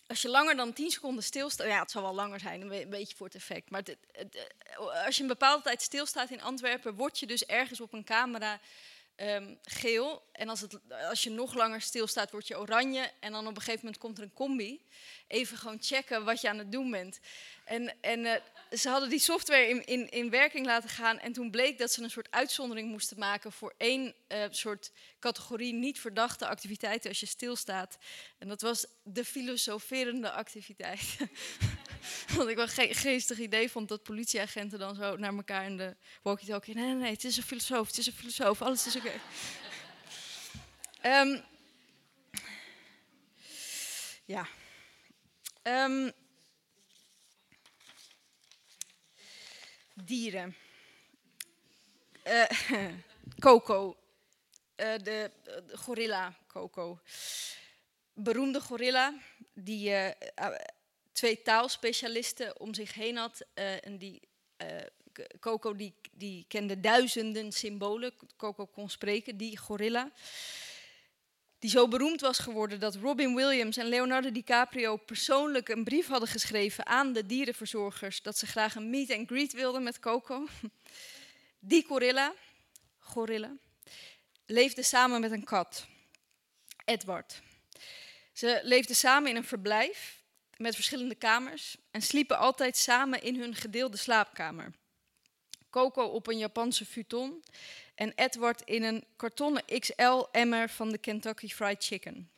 als je langer dan 10 seconden stilstaat, ja, het zal wel langer zijn, een, beetje voor het effect. Maar als je een bepaalde tijd stilstaat in Antwerpen, word je dus ergens op een camera um, geel. En als, het, als je nog langer stilstaat, word je oranje. En dan op een gegeven moment komt er een combi. Even gewoon checken wat je aan het doen bent. En, en uh, ze hadden die software in, in, in werking laten gaan. En toen bleek dat ze een soort uitzondering moesten maken voor één uh, soort categorie niet verdachte activiteiten als je stilstaat. En dat was de filosoferende activiteit. Want ik wel een geestig idee vond dat politieagenten dan zo naar elkaar in de walkie-talkie. Nee, nee, nee, het is een filosoof, het is een filosoof, alles is oké. Okay. Um, ja. Um, dieren. Uh, Coco. Uh, de, gorilla Coco. Beroemde gorilla die eh, eh, twee taalspecialisten om zich heen had. eh, en die, eh, Coco die, die kende duizenden symbolen. Coco kon spreken, die gorilla. Die zo beroemd was geworden dat Robin Williams en Leonardo DiCaprio persoonlijk een brief hadden geschreven aan de dierenverzorgers dat ze graag een meet and greet wilden met Coco. Die gorilla, gorilla leefde samen met een kat, Edward. Ze leefden samen in een verblijf met verschillende kamers en sliepen altijd samen in hun gedeelde slaapkamer. Coco op een Japanse futon en Edward in een kartonnen XL-emmer van de Kentucky Fried Chicken.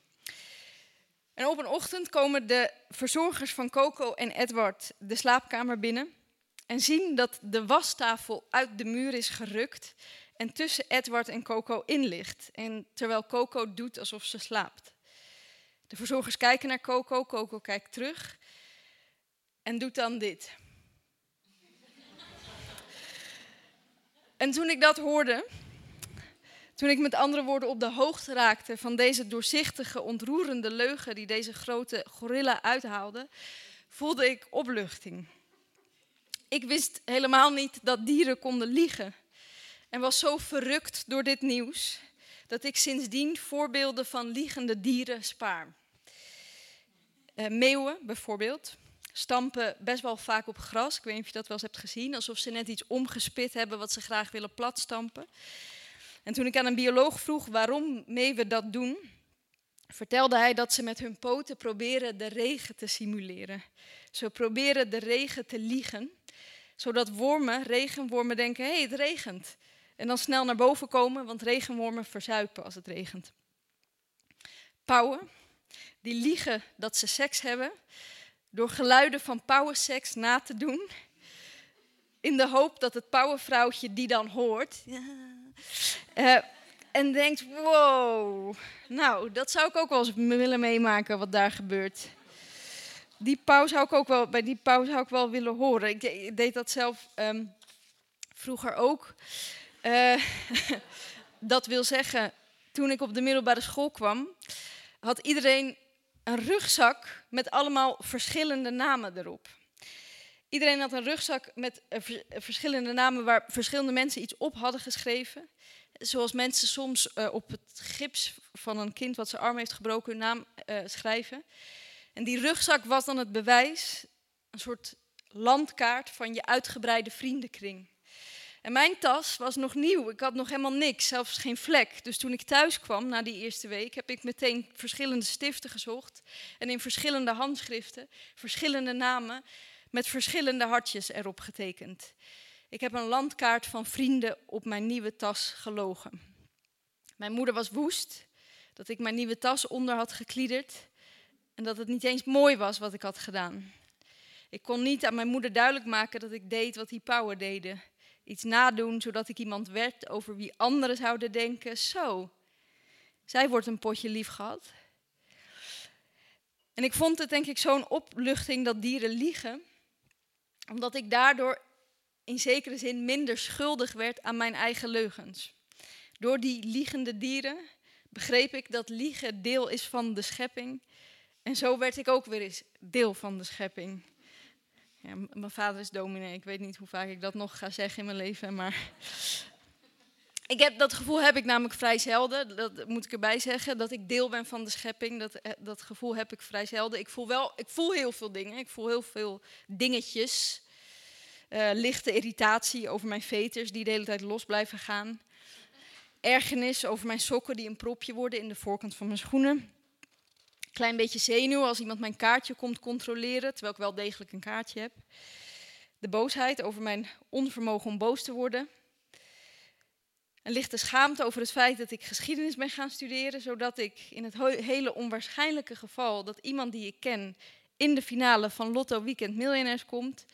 En op een ochtend komen de verzorgers van Coco en Edward de slaapkamer binnen en zien dat de wastafel uit de muur is gerukt en tussen Edward en Coco in ligt. En terwijl Coco doet alsof ze slaapt. De verzorgers kijken naar Coco, Coco kijkt terug en doet dan dit. En toen ik dat hoorde, toen ik met andere woorden op de hoogte raakte van deze doorzichtige, ontroerende leugen die deze grote gorilla uithaalde, voelde ik opluchting. Ik wist helemaal niet dat dieren konden liegen en was zo verrukt door dit nieuws dat ik sindsdien voorbeelden van liegende dieren spaar. Eh, meeuwen bijvoorbeeld stampen best wel vaak op gras. Ik weet niet of je dat wel eens hebt gezien. Alsof ze net iets omgespit hebben wat ze graag willen platstampen. En toen ik aan een bioloog vroeg waarom meeuwen dat doen, vertelde hij dat ze met hun poten proberen de regen te simuleren. Ze proberen de regen te liegen, zodat wormen, regenwormen denken, hé, hey, het regent. En dan snel naar boven komen, want regenwormen verzuipen als het regent. Pauwen, die liegen dat ze seks hebben, door geluiden van pauwenseks na te doen. In de hoop dat het pauwenvrouwtje die dan hoort. Eh, en denkt, wow, nou, dat zou ik ook wel eens willen meemaken wat daar gebeurt. Die pauw zou ik ook wel, bij die pauw zou ik wel willen horen. Ik deed dat zelf ehm, vroeger ook. Eh, dat wil zeggen, toen ik op de middelbare school kwam, had iedereen een rugzak met allemaal verschillende namen erop. Iedereen had een rugzak met eh, vers- verschillende namen waar verschillende mensen iets op hadden geschreven. Zoals mensen soms eh, op het gips van een kind wat zijn arm heeft gebroken hun naam eh, schrijven. En die rugzak was dan het bewijs, een soort landkaart van je uitgebreide vriendenkring. En mijn tas was nog nieuw. Ik had nog helemaal niks, zelfs geen vlek. Dus toen ik thuis kwam na die eerste week, heb ik meteen verschillende stiften gezocht. En in verschillende handschriften, verschillende namen, met verschillende hartjes erop getekend. Ik heb een landkaart van vrienden op mijn nieuwe tas gelogen. Mijn moeder was woest dat ik mijn nieuwe tas onder had gekliederd en dat het niet eens mooi was wat ik had gedaan. Ik kon niet aan mijn moeder duidelijk maken dat ik deed wat die pauwen deden. Iets nadoen zodat ik iemand werd over wie anderen zouden denken: zo, zij wordt een potje lief gehad. En ik vond het denk ik zo'n opluchting dat dieren liegen, omdat ik daardoor in zekere zin minder schuldig werd aan mijn eigen leugens. Door die liegende dieren begreep ik dat liegen deel is van de schepping. En zo werd ik ook weer eens deel van de schepping. Mijn vader is dominee. Ik weet niet hoe vaak ik dat nog ga zeggen in mijn leven, maar ik heb, dat gevoel heb ik namelijk vrij zelden. Dat moet ik erbij zeggen. Dat ik deel ben van de schepping. Dat, eh, dat gevoel heb ik vrij zelden. Ik voel wel, ik voel heel veel dingen. Ik voel heel veel dingetjes. Eh, lichte irritatie over mijn veters die de hele tijd los blijven gaan. Ergernis over mijn sokken die een propje worden in de voorkant van mijn schoenen. Klein beetje zenuw als iemand mijn kaartje komt controleren, terwijl ik wel degelijk een kaartje heb. De boosheid over mijn onvermogen om boos te worden. Een lichte schaamte over het feit dat ik geschiedenis ben gaan studeren, zodat ik in het hele onwaarschijnlijke geval dat iemand die ik ken in de finale van Lotto Weekend Miljonairs komt,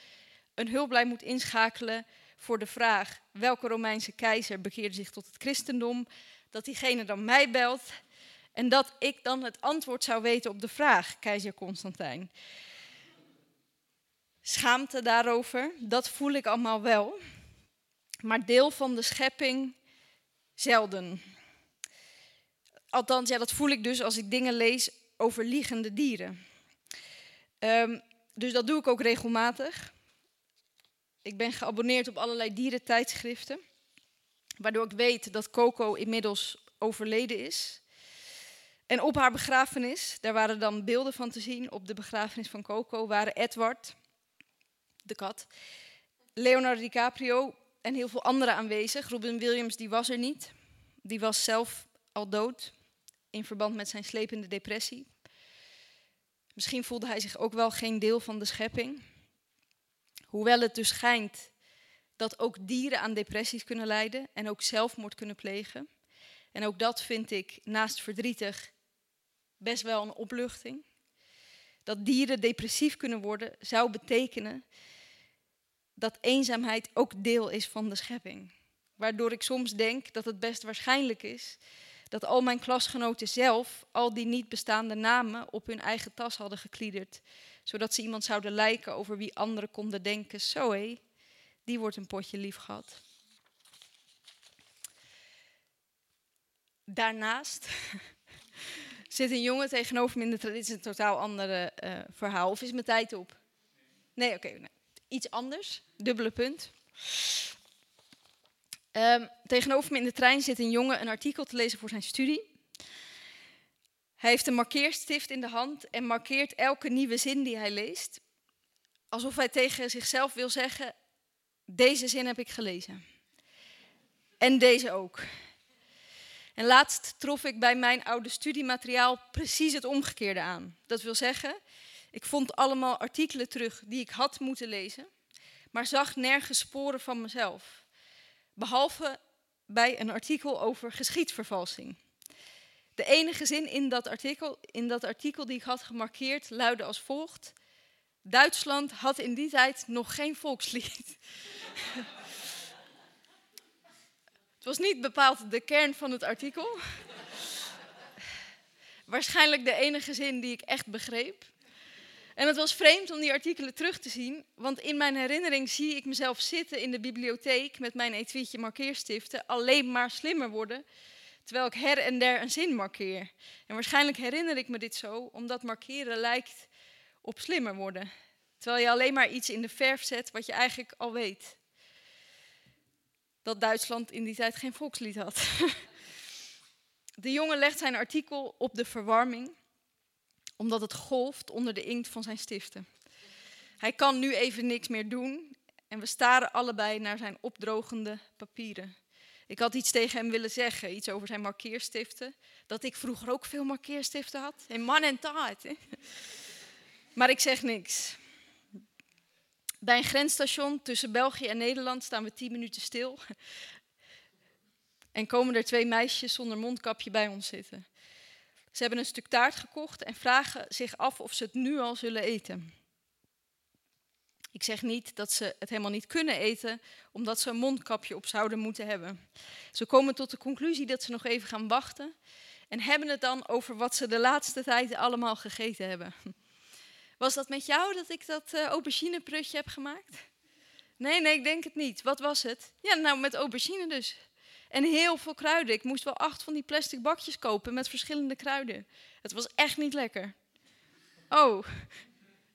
een hulplijn moet inschakelen voor de vraag welke Romeinse keizer bekeerde zich tot het christendom, dat diegene dan mij belt en dat ik dan het antwoord zou weten op de vraag, keizer Constantijn. Schaamte daarover, dat voel ik allemaal wel, maar deel van de schepping zelden. Althans, ja, dat voel ik dus als ik dingen lees over liegende dieren. Ehm, dus dat doe ik ook regelmatig. Ik ben geabonneerd op allerlei dierentijdschriften, waardoor ik weet dat Coco inmiddels overleden is. En op haar begrafenis, daar waren dan beelden van te zien op de begrafenis van Coco, waren Edward, de kat, Leonardo DiCaprio en heel veel anderen aanwezig. Robin Williams die was er niet. Die was zelf al dood in verband met zijn slepende depressie. Misschien voelde hij zich ook wel geen deel van de schepping. Hoewel het dus schijnt dat ook dieren aan depressies kunnen lijden en ook zelfmoord kunnen plegen. En ook dat vind ik naast verdrietig best wel een opluchting. Dat dieren depressief kunnen worden zou betekenen dat eenzaamheid ook deel is van de schepping. Waardoor ik soms denk dat het best waarschijnlijk is dat al mijn klasgenoten zelf al die niet bestaande namen op hun eigen tas hadden gekliederd. Zodat ze iemand zouden lijken over wie anderen konden denken, zo hé, die wordt een potje lief gehad. Daarnaast zit een jongen tegenover me in de Dit is een totaal ander uh, verhaal. Of is mijn tijd op? Nee, oké. Iets anders. Dubbele punt. Um, tegenover me in de trein zit een jongen een artikel te lezen voor zijn studie. Hij heeft een markeerstift in de hand en markeert elke nieuwe zin die hij leest. Alsof hij tegen zichzelf wil zeggen: Deze zin heb ik gelezen. En deze ook. En laatst trof ik bij mijn oude studiemateriaal precies het omgekeerde aan. Dat wil zeggen, ik vond allemaal artikelen terug die ik had moeten lezen, maar zag nergens sporen van mezelf. Behalve bij een artikel over geschiedvervalsing. De enige zin in dat artikel, in dat artikel die ik had gemarkeerd luidde als volgt. Duitsland had in die tijd nog geen volkslied. het was niet bepaald de kern van het artikel. Waarschijnlijk de enige zin die ik echt begreep. En het was vreemd om die artikelen terug te zien, want in mijn herinnering zie ik mezelf zitten in de bibliotheek met mijn etuietje markeerstiften, alleen maar slimmer worden, terwijl ik her en der een zin markeer. En waarschijnlijk herinner ik me dit zo, omdat markeren lijkt op slimmer worden, terwijl je alleen maar iets in de verf zet wat je eigenlijk al weet. Dat Duitsland in die tijd geen volkslied had. De jongen legt zijn artikel op de verwarming omdat het golft onder de inkt van zijn stiften. Hij kan nu even niks meer doen en we staren allebei naar zijn opdrogende papieren. Ik had iets tegen hem willen zeggen, iets over zijn markeerstiften. Dat ik vroeger ook veel markeerstiften had. En man en taart. Maar ik zeg niks. Bij een grensstation tussen België en Nederland staan we tien minuten stil. En komen er twee meisjes zonder mondkapje bij ons zitten. Ze hebben een stuk taart gekocht en vragen zich af of ze het nu al zullen eten. Ik zeg niet dat ze het helemaal niet kunnen eten, omdat ze een mondkapje op zouden moeten hebben. Ze komen tot de conclusie dat ze nog even gaan wachten en hebben het dan over wat ze de laatste tijd allemaal gegeten hebben. Was dat met jou dat ik dat uh, aubergineprutje heb gemaakt? Nee, nee, ik denk het niet. Wat was het? Ja, nou met aubergine dus. En heel veel kruiden. Ik moest wel acht van die plastic bakjes kopen met verschillende kruiden. Het was echt niet lekker. Oh,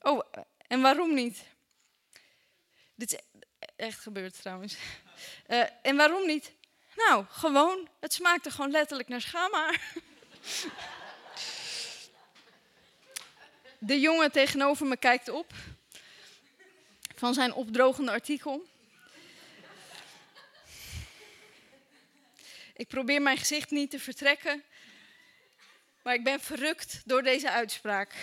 oh, en waarom niet? Dit is echt gebeurd trouwens. Uh, en waarom niet? Nou, gewoon. Het smaakte gewoon letterlijk naar schaamhaar. De jongen tegenover me kijkt op van zijn opdrogende artikel. Ik probeer mijn gezicht niet te vertrekken, maar ik ben verrukt door deze uitspraak.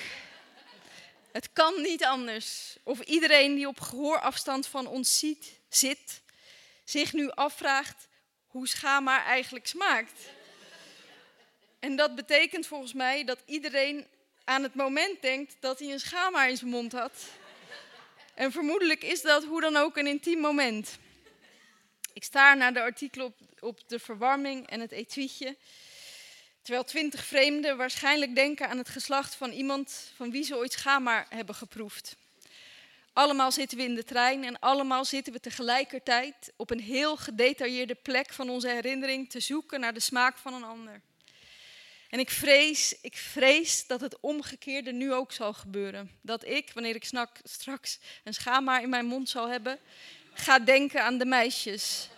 Het kan niet anders. Of iedereen die op gehoorafstand van ons ziet, zit, zich nu afvraagt hoe schaamhaar eigenlijk smaakt. En dat betekent volgens mij dat iedereen aan het moment denkt dat hij een schaamhaar in zijn mond had. En vermoedelijk is dat hoe dan ook een intiem moment. Ik sta naar de artikelen op, op de verwarming en het etuietje. Terwijl twintig vreemden waarschijnlijk denken aan het geslacht van iemand van wie ze ooit schaamhaar hebben geproefd. Allemaal zitten we in de trein en allemaal zitten we tegelijkertijd op een heel gedetailleerde plek van onze herinnering te zoeken naar de smaak van een ander. En ik vrees, ik vrees dat het omgekeerde nu ook zal gebeuren. Dat ik, wanneer ik snak, straks een schaamhaar in mijn mond zal hebben, ga denken aan de meisjes.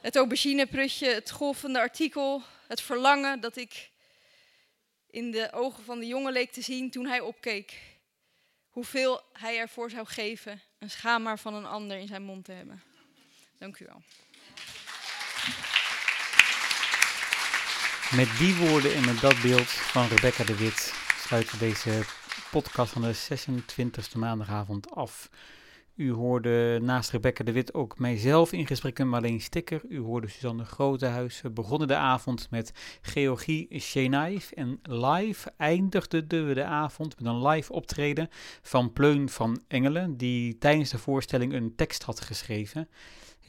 Het aubergineprutje, het golvende artikel, het verlangen dat ik in de ogen van de jongen leek te zien toen hij opkeek. Hoeveel hij ervoor zou geven een schaamhaar van een ander in zijn mond te hebben. Dank u wel. Met die woorden en met dat beeld van Rebecca de Wit sluiten we deze podcast van de 26e maandagavond af. U hoorde naast Rebecca de Wit ook mijzelf in gesprek met Marleen Stikker. U hoorde Suzanne Grotehuis. We begonnen de avond met Georgie Shenaif. En live eindigde we de avond met een live optreden van Pleun van Engelen, die tijdens de voorstelling een tekst had geschreven.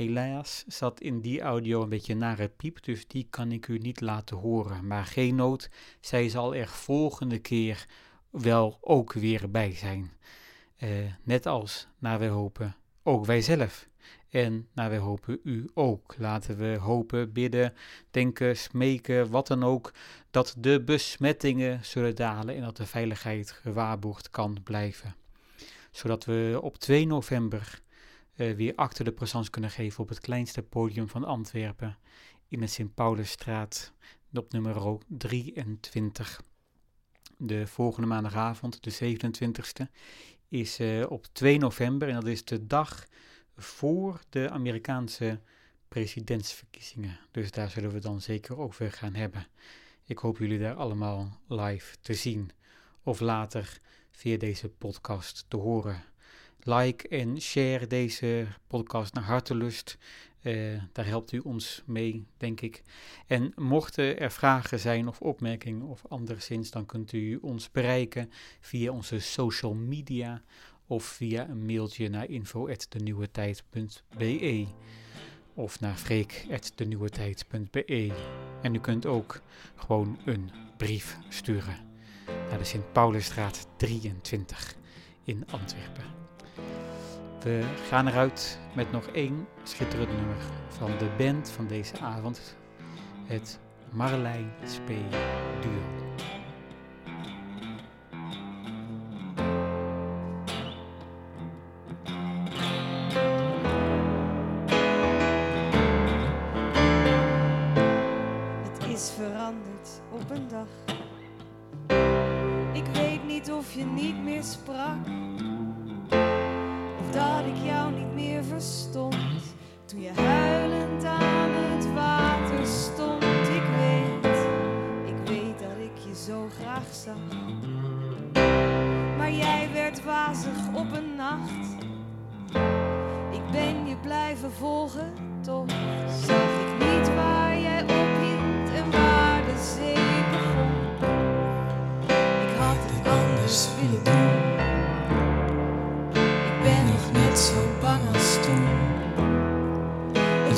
Helaas zat in die audio een beetje nare piep, dus die kan ik u niet laten horen. Maar geen nood, zij zal er volgende keer wel ook weer bij zijn. Uh, net als, naar wij hopen, ook wij zelf. En naar wij hopen u ook. Laten we hopen, bidden, denken, smeken, wat dan ook, dat de besmettingen zullen dalen en dat de veiligheid gewaarborgd kan blijven. Zodat we op 2 november uh, weer achter de présence kunnen geven op het kleinste podium van Antwerpen in de Sint-Paulusstraat op nummer 23. De volgende maandagavond, de 27e, is uh, op 2 november en dat is de dag voor de Amerikaanse presidentsverkiezingen. Dus daar zullen we dan zeker over gaan hebben. Ik hoop jullie daar allemaal live te zien of later via deze podcast te horen. Like en share deze podcast naar hartelust. Uh, daar helpt u ons mee, denk ik. En mochten er vragen zijn of opmerkingen of anderszins, dan kunt u ons bereiken via onze social media of via een mailtje naar info.denieuwetijd.be of naar freek.denieuwetijd.be. En u kunt ook gewoon een brief sturen naar de Sint-Paulusstraat 23 in Antwerpen. We gaan eruit met nog één schitterend nummer van de band van deze avond. Het Marlijn Spee Duo.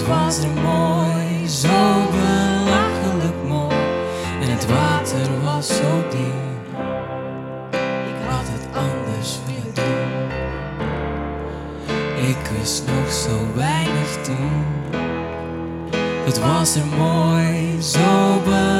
Het was er mooi, zo belachelijk mooi. En het water was zo diep. Ik had het anders willen doen. Ik wist nog zo weinig toen. Het was er mooi, zo belachelijk